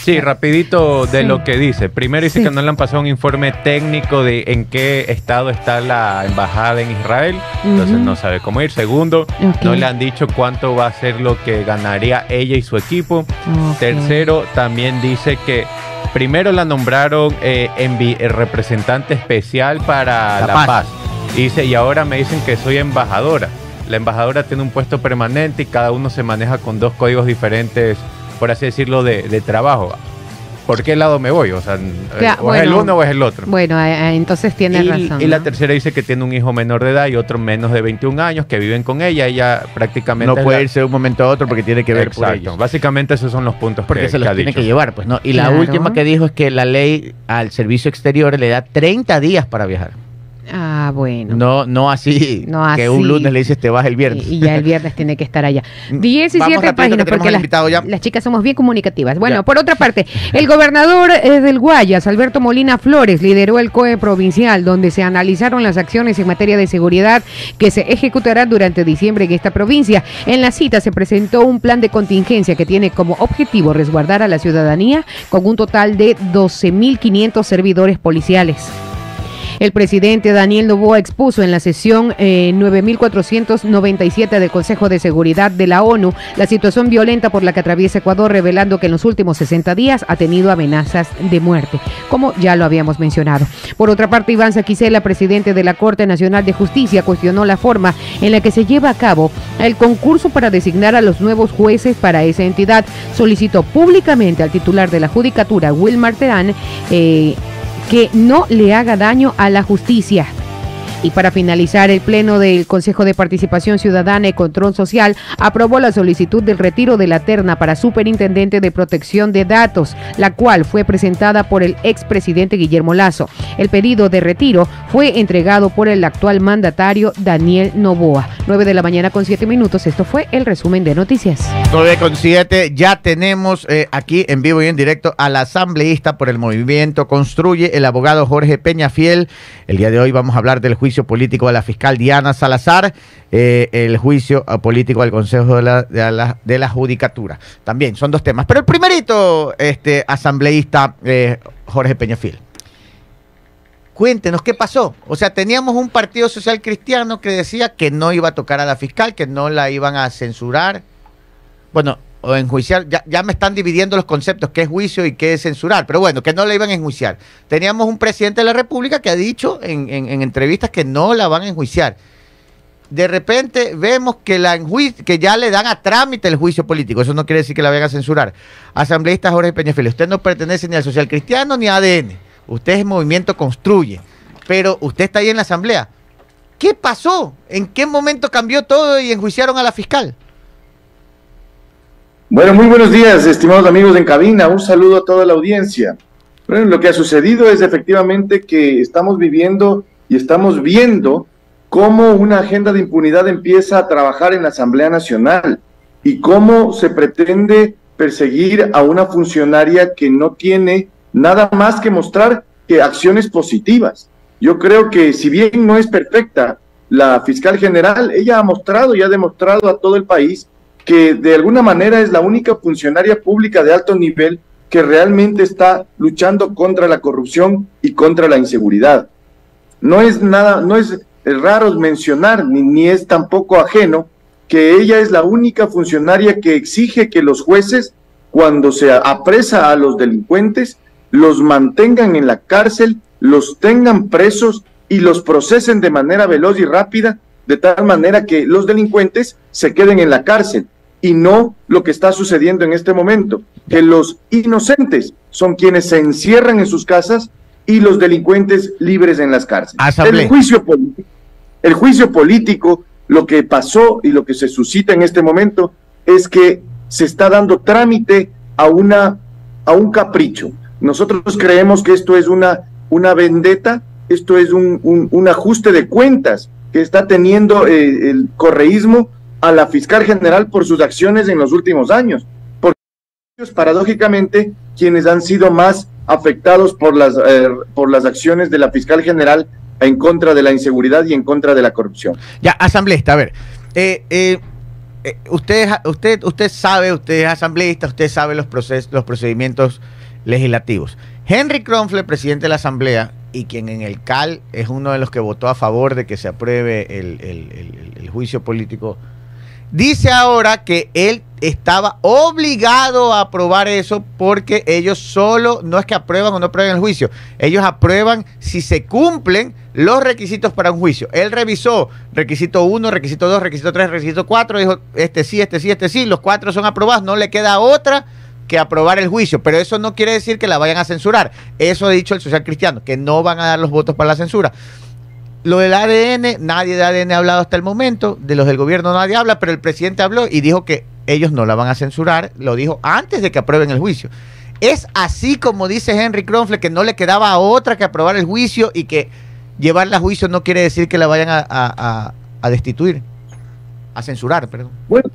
Sí, rapidito de Sí. lo que dice. Primero dice Sí. que no le han pasado un informe técnico de en qué estado está la embajada en Israel, entonces no sabe cómo ir. Segundo, no le han dicho cuánto va a ser lo que ganaría ella y su equipo. Tercero, también dice que primero la nombraron eh, envi- eh, representante especial para La la, paz. dice, y ahora me dicen que soy embajadora. La embajadora tiene un puesto permanente y cada uno se maneja con dos códigos diferentes, por así decirlo, de, de trabajo. ¿Por qué lado me voy? O sea, Claro, o es el uno o es el otro. Bueno, entonces tiene razón. y la ¿no? tercera dice que tiene un hijo menor de edad y otro menos de 21 años que viven con ella. Ella prácticamente... No puede la- irse de un momento a otro porque tiene que ver por Exacto. ellos. Básicamente esos son los puntos Porque que, se los que ha tiene dicho. que llevar, pues no. Y la última que dijo es que la ley al servicio exterior le da 30 días para viajar. Ah, bueno. No, no así No que así. un lunes le dices te vas el viernes. Y, y ya el viernes tiene que estar allá. Vamos 17 rapidito, que páginas, porque las, chicas somos bien comunicativas. Bueno, Ya. por otra parte, el gobernador eh, del Guayas, Alberto Molina Flores, lideró el COE provincial, donde se analizaron las acciones en materia de seguridad que se ejecutarán durante diciembre en esta provincia. En la cita se presentó un plan de contingencia que tiene como objetivo resguardar a la ciudadanía con un total de 12.500 servidores policiales. El presidente Daniel Noboa expuso en la sesión eh, 9497 del Consejo de Seguridad de la ONU la situación violenta por la que atraviesa Ecuador, revelando que en los últimos 60 días ha tenido amenazas de muerte, como ya lo habíamos mencionado. Por otra parte, Iván Saquicela, presidente de la Corte Nacional de Justicia, cuestionó la forma en la que se lleva a cabo el concurso para designar a los nuevos jueces para esa entidad. Solicitó públicamente al titular de la Judicatura, Wilmar Terán, eh, que no le haga daño a la justicia. Y para finalizar, el Pleno del Consejo de Participación Ciudadana y Control Social aprobó la solicitud del retiro de la terna para Superintendente de Protección de Datos, la cual fue presentada por el expresidente Guillermo Lazo. El pedido de retiro fue entregado por el actual mandatario Daniel Novoa. 9 de la mañana con 7 minutos. Esto fue el resumen de noticias. 9 con 7, ya tenemos eh, aquí en vivo y en directo al asambleísta por el movimiento Construye, el abogado Jorge Peñafiel. El día de hoy vamos a hablar del juicio político a la fiscal Diana Salazar, eh, el juicio eh, político al Consejo de la, de, la, Judicatura. También son dos temas. Pero el primerito, este asambleísta eh, Jorge Peñafiel. Cuéntenos qué pasó. O sea, teníamos un partido social cristiano que decía que no iba a tocar a la fiscal, que no la iban a censurar. Bueno, o enjuiciar. Ya, ya me están dividiendo los conceptos, qué es juicio y qué es censurar. Pero bueno, que no la iban a enjuiciar. Teníamos un presidente de la República que ha dicho en, en- en entrevistas que no la van a enjuiciar. De repente vemos que, la que ya le dan a trámite el juicio político. Eso no quiere decir que la vayan a censurar. Asambleísta Jorge Peñafiel, usted no pertenece ni al social cristiano ni a ADN. Usted es Movimiento Construye. Pero usted está ahí en la asamblea. ¿Qué pasó? ¿En qué momento cambió todo y enjuiciaron a la fiscal? Bueno, muy buenos días, estimados amigos en cabina. Un saludo a toda la audiencia. Lo que ha sucedido es efectivamente que estamos viviendo y estamos viendo cómo una agenda de impunidad empieza a trabajar en la Asamblea Nacional y cómo se pretende perseguir a una funcionaria que no tiene nada más que mostrar que acciones positivas. Yo creo que si bien no es perfecta, la fiscal general, ella ha mostrado y ha demostrado a todo el país que de alguna manera es la única funcionaria pública de alto nivel que realmente está luchando contra la corrupción y contra la inseguridad. No es nada, no es raro mencionar, ni, ni es tampoco ajeno, que ella es la única funcionaria que exige que los jueces, cuando se apresa a los delincuentes, los mantengan en la cárcel, los tengan presos y los procesen de manera veloz y rápida, de tal manera que los delincuentes se queden en la cárcel y no lo que está sucediendo en este momento, que los inocentes son quienes se encierran en sus casas y los delincuentes libres en las cárceles. El juicio, el juicio político, lo que pasó y lo que se suscita en este momento es que se está dando trámite a, una, a un capricho. Nosotros creemos que esto es una, una vendetta, esto es un, un, ajuste de cuentas que está teniendo eh, el correísmo a la fiscal general por sus acciones en los últimos años. Porque ellos, paradójicamente, quienes han sido más afectados por las, eh, por las acciones de la fiscal general en contra de la inseguridad y en contra de la corrupción. Ya, asambleísta, a ver, eh, eh, usted, usted, usted sabe, usted es asambleísta, usted sabe los, procesos, los procedimientos legislativos. Henry Kronfle, presidente de la Asamblea, y quien en el CAL es uno de los que votó a favor de que se apruebe el, el juicio político Dice ahora que él estaba obligado a aprobar eso porque ellos solo, no es que aprueban o no aprueban el juicio, ellos aprueban si se cumplen los requisitos para un juicio. Él revisó requisito 1, requisito 2, requisito 3, requisito 4, dijo este sí, este sí, este sí, los cuatro son aprobados, no le queda otra que aprobar el juicio, pero eso no quiere decir que la vayan a censurar. Eso ha dicho el social cristiano, que no van a dar los votos para la censura. Lo del ADN, nadie de ADN ha hablado hasta el momento, de los del gobierno nadie habla, pero el presidente habló y dijo que ellos no la van a censurar, lo dijo antes de que aprueben el juicio. Es así como dice Henry Kronfle, que no le quedaba otra que aprobar el juicio y que llevarla a juicio no quiere decir que la vayan a, destituir, a censurar, perdón. Bueno,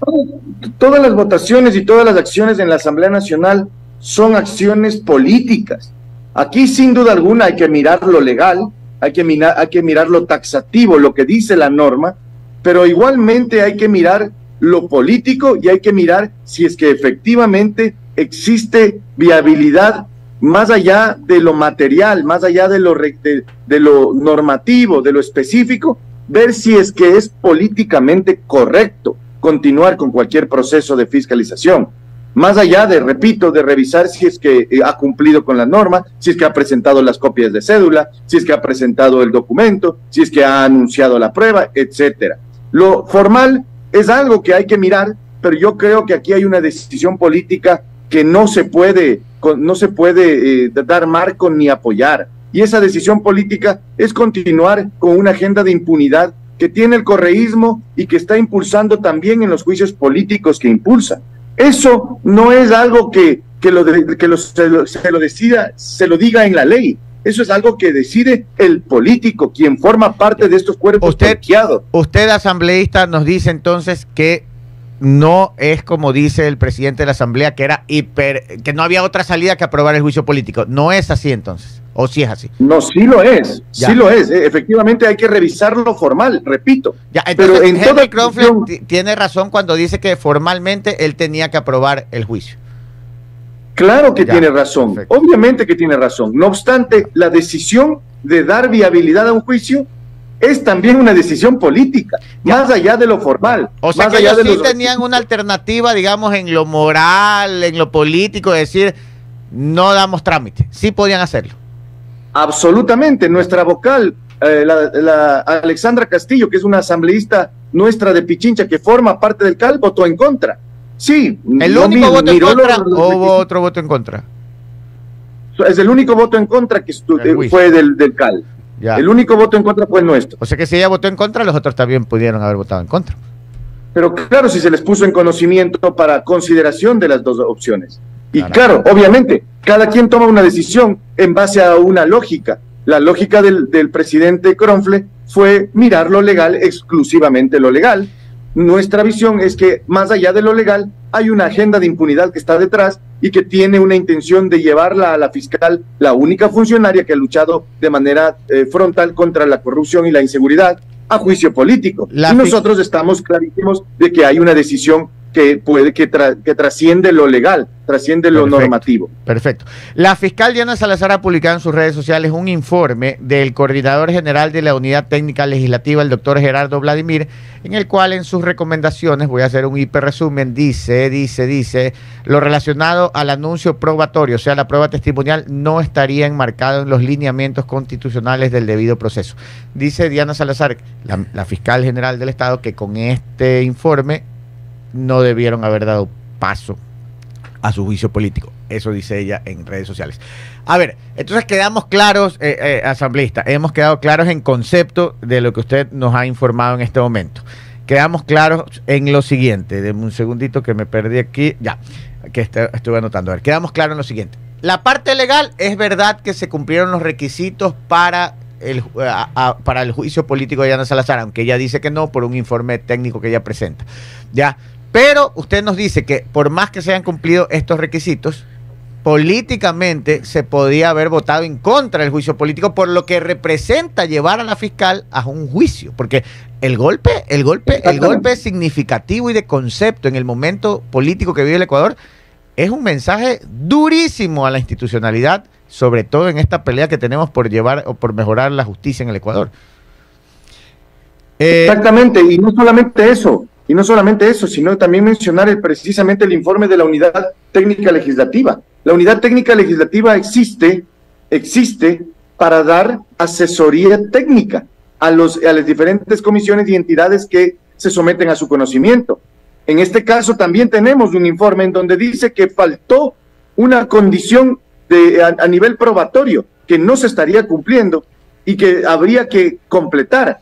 todas las votaciones y todas las acciones en la Asamblea Nacional son acciones políticas. Aquí sin duda alguna hay que mirar lo legal, hay que, mirar, hay que mirar lo taxativo, lo que dice la norma, pero igualmente hay que mirar lo político y hay que mirar si es que efectivamente existe viabilidad más allá de lo material, más allá de lo, de, de lo normativo, de lo específico, ver si es que es políticamente correcto continuar con cualquier proceso de fiscalización más allá de, repito, de revisar si es que eh, ha cumplido con la norma, si es que ha presentado las copias de cédula, si es que ha presentado el documento, si es que ha anunciado la prueba, etcétera. Lo formal es algo que hay que mirar, pero yo creo que aquí hay una decisión política que no se puede, no se puede eh, dar marco ni apoyar. Y esa decisión política es continuar con una agenda de impunidad que tiene el correísmo y que está impulsando también en los juicios políticos que impulsa. Eso no es algo que, que, lo, que se, lo, decida, se lo diga en la ley. Eso es algo que decide el político, quien forma parte de estos cuerpos usted, Usted, asambleísta, nos dice entonces que no es como dice el presidente de la asamblea, que era hiper, que no había otra salida que aprobar el juicio político. No es así entonces. ¿O sí es así? No, sí lo es, sí lo es. Eh, efectivamente hay que revisarlo formal, repito. Ya, pero en Henry tiene razón cuando dice que formalmente él tenía que aprobar el juicio. Claro que tiene razón, obviamente que tiene razón. No obstante, la decisión de dar viabilidad a un juicio es también una decisión política, más allá de lo formal. O sea más que allá ellos sí tenían una alternativa, digamos, en lo moral, en lo político, decir, no damos trámite. Sí podían hacerlo. Absolutamente. Nuestra vocal, eh, la, Alexandra Castillo, que es una asambleísta nuestra de Pichincha que forma parte del CAL, votó en contra. Sí. ¿El único voto en contra o hubo otro voto en contra? Es el único voto en contra que eh, fue del, del CAL. El único voto en contra fue el nuestro. O sea que si ella votó en contra, los otros también pudieron haber votado en contra. Pero claro, si se les puso en conocimiento para consideración de las dos opciones. Y claro, obviamente, cada quien toma una decisión en base a una lógica. La lógica del, del presidente Cronfle fue mirar lo legal, exclusivamente lo legal. Nuestra visión es que más allá de lo legal hay una agenda de impunidad que está detrás y que tiene una intención de llevarla a la fiscal, la única funcionaria que ha luchado de manera eh, frontal contra la corrupción y la inseguridad, a juicio político. y nosotros estamos clarísimos de que hay una decisión que puede que, que trasciende lo legal, trasciende lo normativo. Perfecto. La fiscal Diana Salazar ha publicado en sus redes sociales un informe del coordinador general de la Unidad Técnica Legislativa, el doctor Gerardo Vladimir, en el cual en sus recomendaciones, voy a hacer un hiper resumen, dice, dice, dice, lo relacionado al anuncio probatorio, o sea, la prueba testimonial, no estaría enmarcado en los lineamientos constitucionales del debido proceso. Dice Diana Salazar, la fiscal general del Estado, que con este informe no debieron haber dado paso a su juicio político. Eso dice ella en redes sociales. A ver, entonces quedamos claros, eh, eh, asambleísta, hemos quedado claros en concepto de lo que usted nos ha informado en este momento. Quedamos claros en lo siguiente. Deme un segundito que me perdí aquí. Ya, que estuve anotando. A ver, quedamos claros en lo siguiente. La parte legal es verdad que se cumplieron los requisitos para el, para el juicio político de Ana Salazar, aunque ella dice que no por un informe técnico que ella presenta. Ya, pero usted nos dice que por más que se hayan cumplido estos requisitos, políticamente se podía haber votado en contra del juicio político por lo que representa llevar a la fiscal a un juicio, porque el golpe, el golpe, el golpe significativo y de concepto en el momento político que vive el Ecuador es un mensaje durísimo a la institucionalidad, sobre todo en esta pelea que tenemos por llevar o por mejorar la justicia en el Ecuador. Exactamente, y no solamente eso, y no solamente eso, sino también mencionar precisamente el informe de la Unidad Técnica Legislativa. La Unidad Técnica Legislativa existe, existe para dar asesoría técnica a, los, a las diferentes comisiones y entidades que se someten a su conocimiento. En este caso también tenemos un informe en donde dice que faltó una condición de, a nivel probatorio que no se estaría cumpliendo y que habría que completar.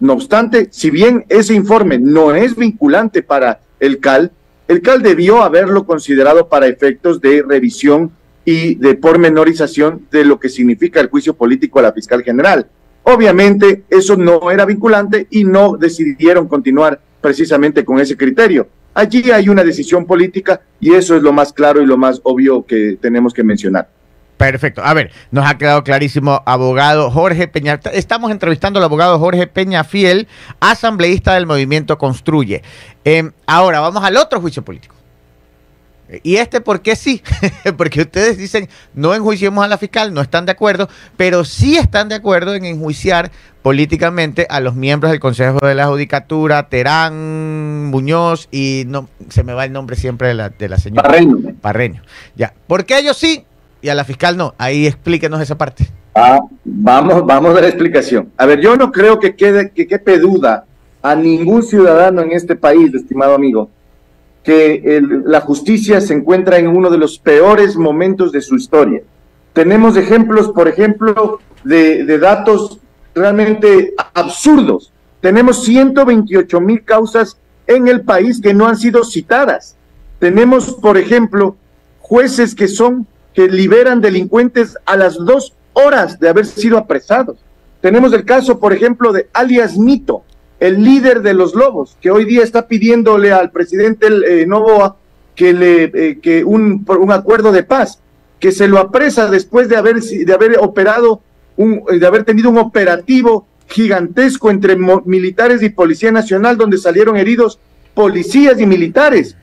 No obstante, si bien ese informe no es vinculante para el CAL, el CAL debió haberlo considerado para efectos de revisión y de pormenorización de lo que significa el juicio político a la fiscal general. Obviamente eso no era vinculante y no decidieron continuar precisamente con ese criterio. Allí hay una decisión política y eso es lo más claro y lo más obvio que tenemos que mencionar. Perfecto. A ver, nos ha quedado clarísimo, abogado Jorge Peña. Estamos entrevistando al abogado Jorge Peña Fiel, asambleísta del movimiento Construye. Em, ahora, vamos al otro juicio político. Y este, ¿por qué sí? Porque ustedes dicen, no enjuiciemos a la fiscal, no están de acuerdo, pero sí están de acuerdo en enjuiciar políticamente a los miembros del Consejo de la Judicatura, Terán, Muñoz y no se me va el nombre siempre de la, de la señora. Parreño. Parreño. Ya. ¿Por qué ellos sí y a la fiscal no. Ahí explíquenos esa parte. Ah, vamos, vamos a la explicación. A ver, yo no creo que quede, que quepe duda a ningún ciudadano en este país, estimado amigo, que la justicia se encuentra en uno de los peores momentos de su historia. Tenemos ejemplos, por ejemplo, de datos realmente absurdos. Tenemos 128 mil causas en el país que no han sido citadas. Tenemos, por ejemplo, jueces que son que liberan delincuentes a las dos horas de haber sido apresados. Tenemos el caso, por ejemplo, de alias Mito, el líder de los lobos, que hoy día está pidiéndole al presidente eh, Novoa que le eh, que un, un acuerdo de paz, que se lo apresa después de haber de haber operado un, de haber tenido un operativo gigantesco entre militares y policía nacional donde salieron heridos policías y militares.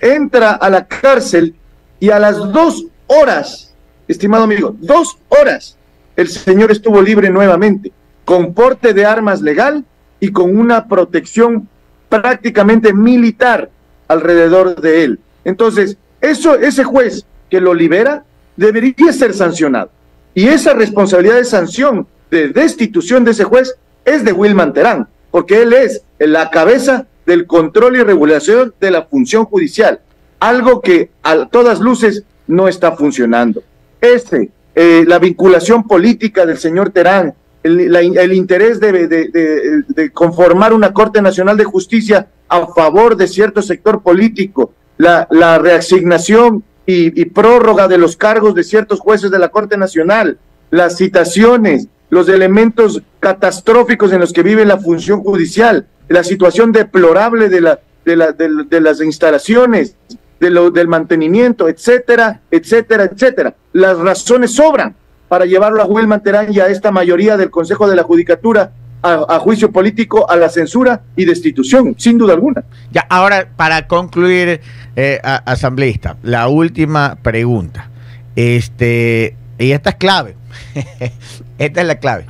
Entra a la cárcel y a las dos horas, estimado amigo, dos horas, el señor estuvo libre nuevamente, con porte de armas legal y con una protección prácticamente militar alrededor de él. Entonces, eso, ese juez que lo libera debería ser sancionado. Y esa responsabilidad de sanción, de destitución de ese juez, es de Wilman Terán, porque él es la cabeza del control y regulación de la función judicial, algo que a todas luces no está funcionando. Este, eh, la vinculación política del señor Terán, el, interés de, conformar una Corte Nacional de Justicia a favor de cierto sector político, la, reasignación y, prórroga de los cargos de ciertos jueces de la Corte Nacional, las citaciones, los elementos catastróficos en los que vive la función judicial, la situación deplorable de, la, de las instalaciones, de lo, del mantenimiento, etcétera, etcétera, etcétera. Las razones sobran para llevarlo a Will Terán y a esta mayoría del Consejo de la Judicatura a, juicio político, a la censura y destitución, sin duda alguna. Ya, ahora, para concluir, eh, asambleísta, la última pregunta. Este, y esta es clave. esta es la clave.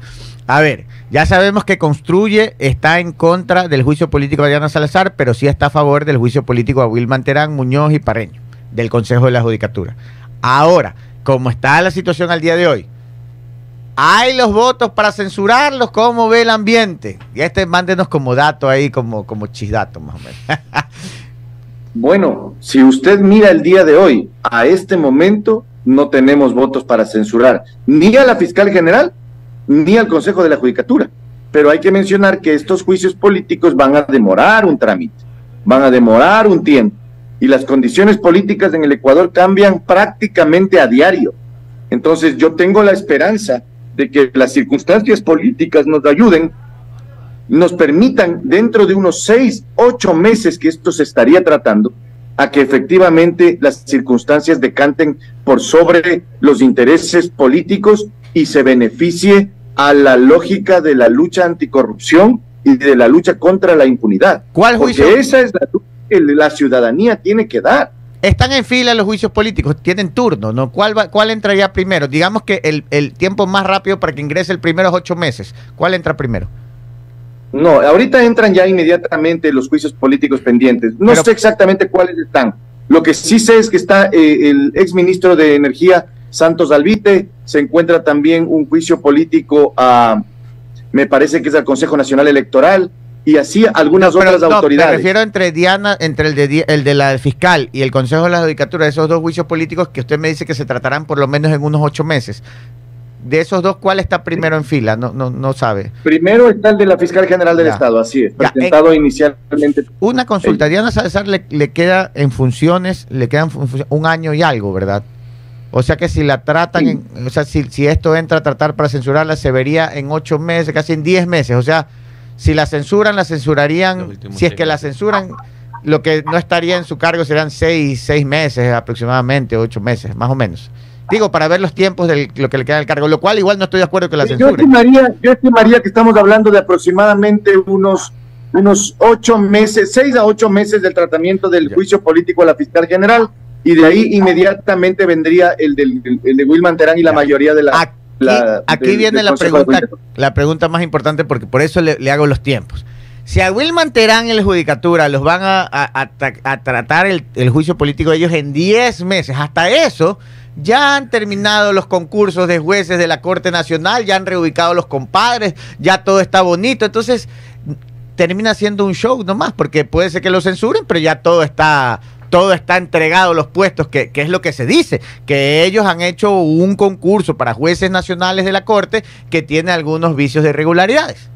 A ver, ya sabemos que Construye está en contra del juicio político de Diana Salazar, pero sí está a favor del juicio político a Wilman Terán, Muñoz y Parreño, del Consejo de la Judicatura. Ahora, como está la situación al día de hoy, hay los votos para censurarlos, ¿cómo ve el ambiente? Y este mándenos como dato ahí, como, como chisdato más o menos. bueno, si usted mira el día de hoy, a este momento no tenemos votos para censurar ni a la fiscal general ni al Consejo de la Judicatura. Pero hay que mencionar que estos juicios políticos van a demorar un trámite, van a demorar un tiempo. Y las condiciones políticas en el Ecuador cambian prácticamente a diario. Entonces yo tengo la esperanza de que las circunstancias políticas nos ayuden, nos permitan dentro de unos seis, ocho meses que esto se estaría tratando, a que efectivamente las circunstancias decanten por sobre los intereses políticos y se beneficie a la lógica de la lucha anticorrupción y de la lucha contra la impunidad. ¿Cuál juicio? Porque esa es la que la ciudadanía tiene que dar. Están en fila los juicios políticos, tienen turno, ¿no? ¿Cuál, va, cuál entraría primero? Digamos que el, el tiempo más rápido para que ingrese el primero es ocho meses. ¿Cuál entra primero? No, ahorita entran ya inmediatamente los juicios políticos pendientes. No sé exactamente cuáles están. Lo que sí sé es que está eh, el ex ministro de Energía, Santos Alvite, se encuentra también un juicio político a, me parece que es al Consejo Nacional Electoral, y así algunas otras autoridades. Me refiero entre Diana, entre el de, el de la fiscal y el Consejo de la Judicatura, esos dos juicios políticos que usted me dice que se tratarán por lo menos en unos ocho meses. De esos dos, ¿cuál está primero en fila? No, no, no sabe. Primero está el de la fiscal general del Estado, así es, presentado inicialmente. Una consulta, Diana Salazar le, le, queda en funciones, le quedan un año y algo, ¿verdad? O sea que si la tratan, o sea, si, si esto entra a tratar para censurarla, se vería en ocho meses, casi en diez meses. O sea, si la censuran, la censurarían, si es que la censuran, lo que no estaría en su cargo serían seis, seis meses aproximadamente, ocho meses, más o menos. Digo, para ver los tiempos de lo que le queda del cargo, lo cual igual no estoy de acuerdo que la censuren. Yo estimaría, yo estimaría que estamos hablando de aproximadamente unos, unos ocho meses, seis a ocho meses del tratamiento del juicio político a la fiscal general, y de ahí inmediatamente vendría el, del, el de Wilman Terán y la mayoría de la aquí, viene la pregunta, la pregunta más importante porque por eso le, hago los tiempos. Si a Wilman Terán y la Judicatura los van a, tratar el, juicio político de ellos en 10 meses, hasta eso ya han terminado los concursos de jueces de la Corte Nacional, ya han reubicado los compadres, ya todo está bonito, entonces termina siendo un show nomás, porque puede ser que lo censuren, pero ya todo está todo está entregado, los puestos, que, es lo que se dice, que ellos han hecho un concurso para jueces nacionales de la Corte que tiene algunos vicios de irregularidades.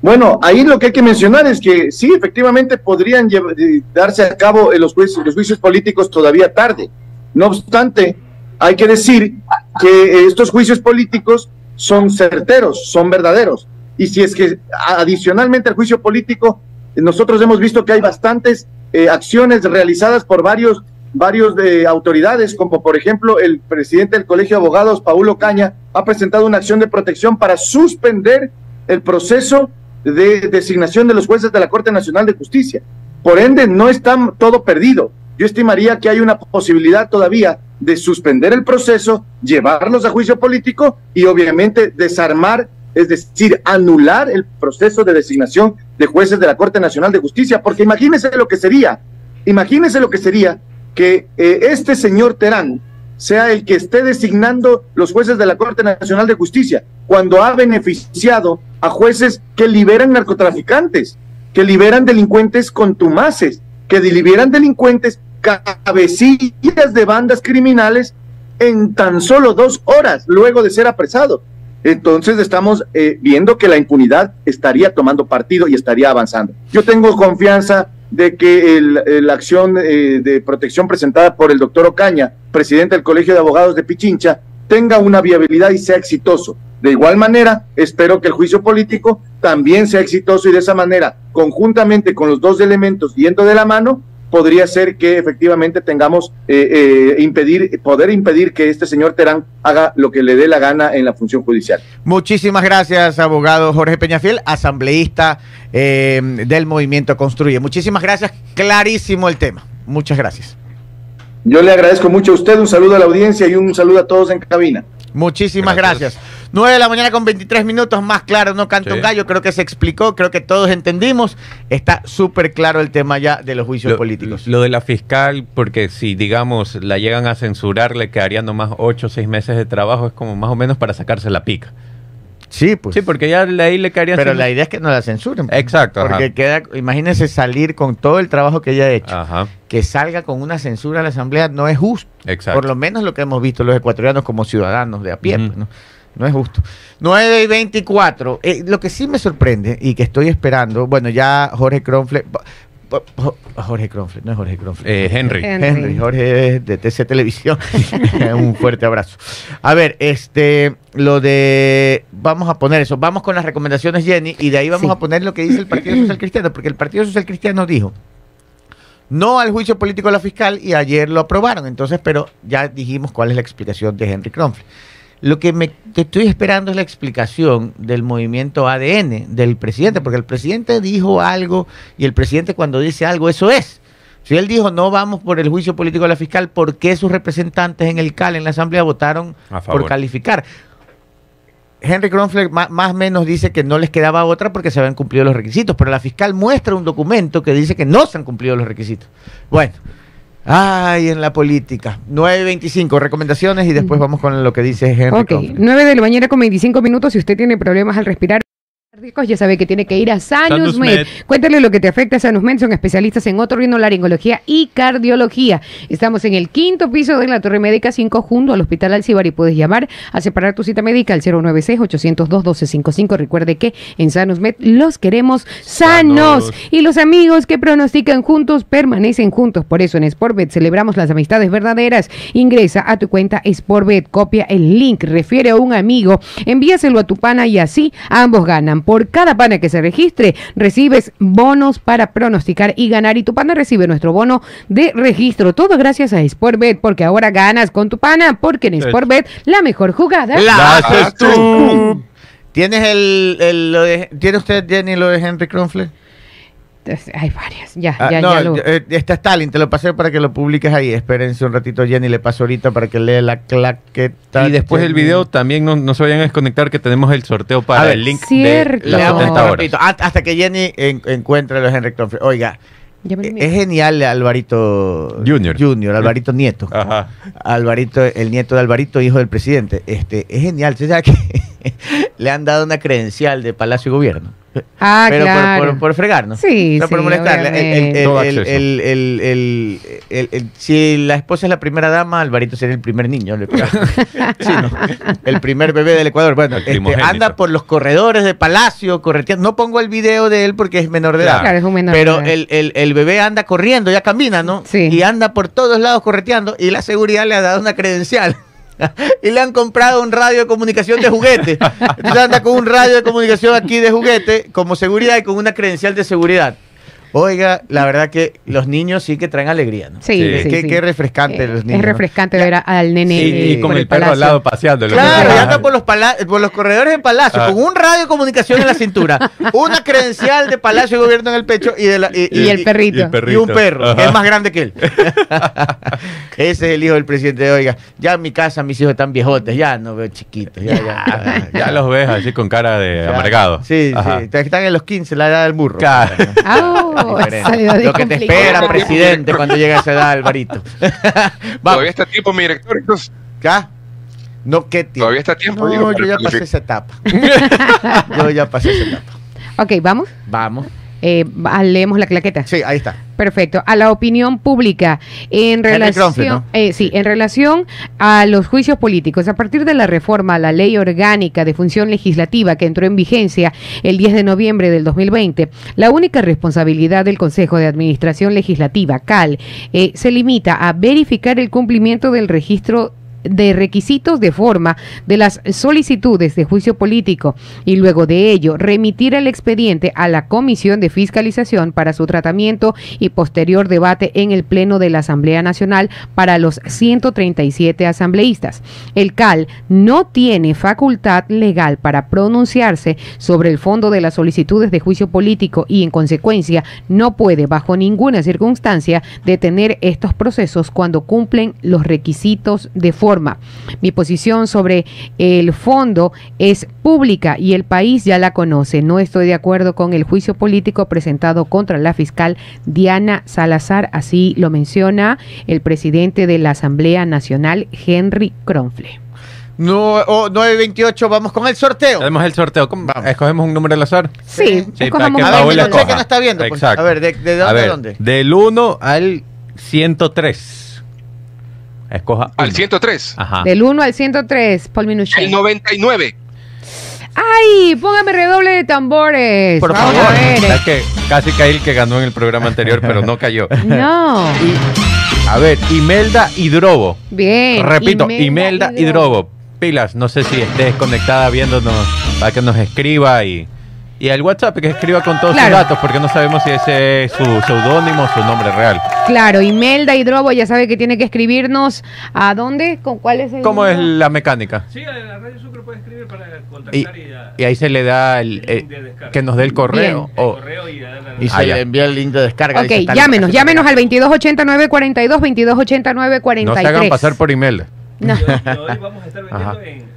Bueno, ahí lo que hay que mencionar es que sí, efectivamente podrían eh, darse a cabo los juicios, los juicios políticos todavía tarde. No obstante, hay que decir que estos juicios políticos son certeros, son verdaderos. Y si es que adicionalmente al juicio político, nosotros hemos visto que hay bastantes eh, acciones realizadas por varios, varios de autoridades, como por ejemplo el presidente del Colegio de Abogados, Paulo Caña, ha presentado una acción de protección para suspender el proceso de designación de los jueces de la Corte Nacional de Justicia. Por ende, no está todo perdido. Yo estimaría que hay una posibilidad todavía de suspender el proceso, llevarlos a juicio político y obviamente desarmar es decir, anular el proceso de designación de jueces de la Corte Nacional de Justicia, porque imagínese lo que sería, imagínese lo que sería que eh, este señor Terán sea el que esté designando los jueces de la Corte Nacional de Justicia, cuando ha beneficiado a jueces que liberan narcotraficantes, que liberan delincuentes contumaces, que liberan delincuentes cabecillas de bandas criminales en tan solo dos horas luego de ser apresados entonces estamos eh, viendo que la impunidad estaría tomando partido y estaría avanzando. Yo tengo confianza de que la acción eh, de protección presentada por el doctor Ocaña, presidente del Colegio de Abogados de Pichincha, tenga una viabilidad y sea exitoso. De igual manera, espero que el juicio político también sea exitoso y de esa manera, conjuntamente con los dos elementos yendo de la mano, podría ser que efectivamente tengamos eh, eh, impedir, poder impedir que este señor Terán haga lo que le dé la gana en la función judicial. Muchísimas gracias, abogado Jorge Peñafiel, asambleísta eh, del Movimiento Construye. Muchísimas gracias, clarísimo el tema. Muchas gracias. Yo le agradezco mucho a usted, un saludo a la audiencia y un saludo a todos en cabina. Muchísimas gracias. 9 de la mañana con 23 minutos, más claro, no canto Sí. un gallo, creo que se explicó, creo que todos entendimos, está súper claro el tema ya de los juicios Lo, políticos. lo de la fiscal, porque si, digamos, la llegan a censurar, le quedarían nomás 8 o 6 meses de trabajo, es como más o menos para sacarse la pica. Sí, pues. Sí, porque ya de ahí le quedarían... pero la idea es que no la censuren. pues. Exacto, ajá. Porque queda, imagínense salir con todo el trabajo que ella ha hecho, Ajá, que salga con una censura a la Asamblea, no es justo. exacto. Por lo menos lo que hemos visto los ecuatorianos como ciudadanos de a pie. Pues, ¿no? No es justo. 9 y 24. Eh, lo que sí me sorprende y que estoy esperando, bueno, ya Jorge Cronfle. Jorge Cronfle, no es Jorge Cronfle. Eh, Henry. Henry. Henry, Jorge es de TC Televisión. Un fuerte abrazo. A ver, este, lo de. Vamos a poner eso. Vamos con las recomendaciones, Jenny, y de ahí vamos Sí. a poner lo que dice el Partido Social Cristiano, porque el Partido Social Cristiano dijo no al juicio político de la fiscal y ayer lo aprobaron. Entonces, pero ya dijimos cuál es la explicación de Henry Kronfle. Lo que me que estoy esperando es la explicación del movimiento ADN del presidente, porque el presidente dijo algo y el presidente cuando dice algo, eso es. Si él dijo no vamos por el juicio político de la fiscal, ¿por qué sus representantes en el CAL, en la Asamblea, votaron por calificar? Henry Kronfler más o menos dice que no les quedaba otra porque se habían cumplido los requisitos, pero la fiscal muestra un documento que dice que no se han cumplido los requisitos. Bueno, ay, en la política. 9.25, recomendaciones y después vamos con lo que dice Henry Ok, Kronfler. 9 de la mañana con 25 minutos. Si usted tiene problemas al respirar, cardíacos, ya sabe que tiene que ir a Sanus Med. Med. Cuéntale lo que te afecta a Sanus Med. Son especialistas en otorrinolaringología y cardiología. Estamos en el quinto piso de la Torre Médica 5 junto al Hospital Alcibar y puedes llamar a separar tu cita médica al 096-802-1255. Recuerde que en Sanus Med los queremos sanos. Sanos. Y los amigos que pronostican juntos permanecen juntos. Por eso en Sportbet celebramos las amistades verdaderas. Ingresa a tu cuenta Sportbet, copia el link, refiere a un amigo, envíaselo a tu pana y así ambos ganan. Por cada pana que se registre, recibes bonos para pronosticar y ganar. Y tu pana recibe nuestro bono de registro. Todo gracias a Sportbet, porque ahora ganas con tu pana, porque en. Sportbet la mejor jugada. La haces tú. ¿Tienes el, el- lo de, ¿Tiene usted, Jenny, lo de Henry Kronfler? Hay varias. Ya, Ah, ya, no, ya lo. eh, está Stalin, te lo pasé para que lo publiques ahí. Espérense un ratito, Jenny, le paso ahorita para que lea la claqueta. Y después del video también no, no se vayan a desconectar que tenemos el sorteo A para ver, el link cierto. de las damos 70 un horas. ratito, hasta que Jenny en- encuentre lo de Henry Kronfler. Oiga, eh, es genial Alvarito Junior. Junior, Alvarito Nieto. Ajá. Alvarito, el nieto de Alvarito, hijo del presidente. Este, es genial. ¿Se sabe que le han dado una credencial de Palacio y Gobierno? Ah, pero por- claro. por, por fregarnos. Sí, O sea, por molestarle. El- el- obviamente. el- Todo el- acceso. el- el- el- el- el- si la esposa es la primera dama, Alvarito sería el primer niño. le- Sí, ¿no? El primer bebé del Ecuador. Bueno, este, anda por los corredores de Palacio, correteando. No pongo el video de él porque es menor de edad. Claro, es un menor Pero de edad. el, el- el bebé anda corriendo, ya camina, ¿no? Sí. Y anda por todos lados correteando y la seguridad le ha dado una credencial. y le han comprado un radio de comunicación de juguete. Entonces anda con un radio de comunicación aquí de juguete como seguridad y con una credencial de seguridad. Oiga, la verdad que los niños sí que traen alegría, ¿no? Sí, Sí. sí, Qué, sí. qué refrescante Eh, los niños. Es ¿no? refrescante ver a- al nene. Y, y con por el perro al lado paseando. Claro, y Ah. anda por los, por los corredores en Palacio, Ah. con un radio de comunicación en la cintura, una credencial de Palacio de Gobierno en el pecho y, de la- Y el perrito. y el perrito. Y un perro, que es más grande que él. Ese es el hijo del presidente. Oiga, ya en mi casa mis hijos están viejotes, ya no veo chiquitos. Ya, ya, Ya los ves así con cara de Ya. amargado. Sí, Ajá. sí. Están en los 15, la edad del burro. Claro. Lo que te espera, presidente, cuando llega a esa edad, Alvarito. Vamos, Todavía está tiempo, mi director. Entonces, ¿ya? No, ¿qué tiempo? Todavía está tiempo, No, digo, yo ya pasé esa etapa. yo ya pasé esa etapa. Ok, vamos. Vamos. Eh, leemos la claqueta. Sí, ahí está. Perfecto. A la opinión pública en relación, eh, sí, en relación a los juicios políticos, a partir de la reforma a la Ley Orgánica de Función Legislativa que entró en vigencia el 10 de noviembre del 2020, la única responsabilidad del Consejo de Administración Legislativa, CAL, eh, se limita a verificar el cumplimiento del registro de requisitos de forma de las solicitudes de juicio político y luego de ello remitir el expediente a la Comisión de Fiscalización para su tratamiento y posterior debate en el Pleno de la Asamblea Nacional para los 137 asambleístas. El CAL no tiene facultad legal para pronunciarse sobre el fondo de las solicitudes de juicio político y en consecuencia no puede bajo ninguna circunstancia detener estos procesos cuando cumplen los requisitos de forma. Mi posición sobre el fondo es pública y el país ya la conoce. No estoy de acuerdo con el juicio político presentado contra la fiscal Diana Salazar, así lo menciona el presidente de la Asamblea Nacional, Henry Kronfle. No, oh, 928, vamos con el sorteo. Tenemos el sorteo. ¿Escogemos un número al azar? Sí, Sí, escojamos para A que uno. ver, que no está viendo. pues. Exacto. A ver, ¿de, de A dónde a ver, dónde? Del 1 al 103. Escoja. Al uno. 103. Ajá. Del 1 al 103, Paul Minuchet. El 99. ¡Ay! Póngame redoble de tambores. Por Vamos favor. a ver. ¿Sabes que Casi caí el que ganó en el programa anterior, pero no cayó. No. A ver, Imelda Hidrobo. Bien. Repito, Imelda, Hidrobo. Pilas, no sé si estés conectada viéndonos para que nos escriba y, y al WhatsApp que escriba con todos Claro. sus datos, porque no sabemos si ese es su seudónimo o su nombre real. Claro, Imelda Hidrobo ya sabe que tiene que escribirnos a dónde, con cuál es el ¿Cómo es número? la mecánica? Sí, a la Radio Sucre puede escribir para Y, contactar y, a- y ahí se le da el, eh, que nos dé el correo. Bien. o- correo y a darle Y la- se Ah, ya. le envía el link de descarga. Ok, dice, llámenos, llámenos al 2289-42, 2289-43. no se hagan pasar por Imelda. No. Y hoy, y hoy vamos a estar vendiendo en, en-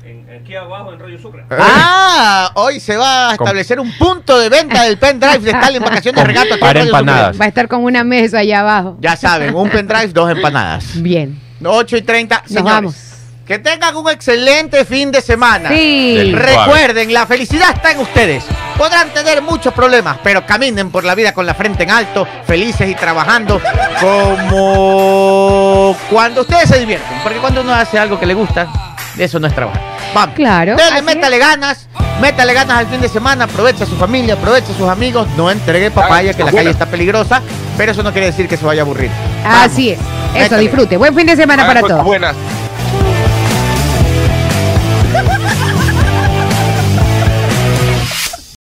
aquí abajo en Radio Sucre. Ah, hoy se va a establecer un punto de venta del pendrive de Stalin Vacaciones Com- Regato. aquí en para Sucre. empanadas. Va a estar con una mesa allá abajo. Ya saben, un pendrive, dos empanadas. Bien. 8 y 30. Nos señores. vamos. Que tengan un excelente fin de semana. Sí. Recuerden, la felicidad está en ustedes. Podrán tener muchos problemas, pero caminen por la vida con la frente en alto, felices y trabajando como cuando ustedes se divierten. Porque cuando uno hace algo que le gusta, eso no es trabajo. Claro. Dele, métale ganas, métale ganas al fin de semana, aproveche a su familia, aproveche a sus amigos, no entregue papaya, que la calle está peligrosa, pero eso no quiere decir que se vaya a aburrir. Así es. Eso, Métale. disfrute. Buen fin de semana Hagan para cosas todos. buenas.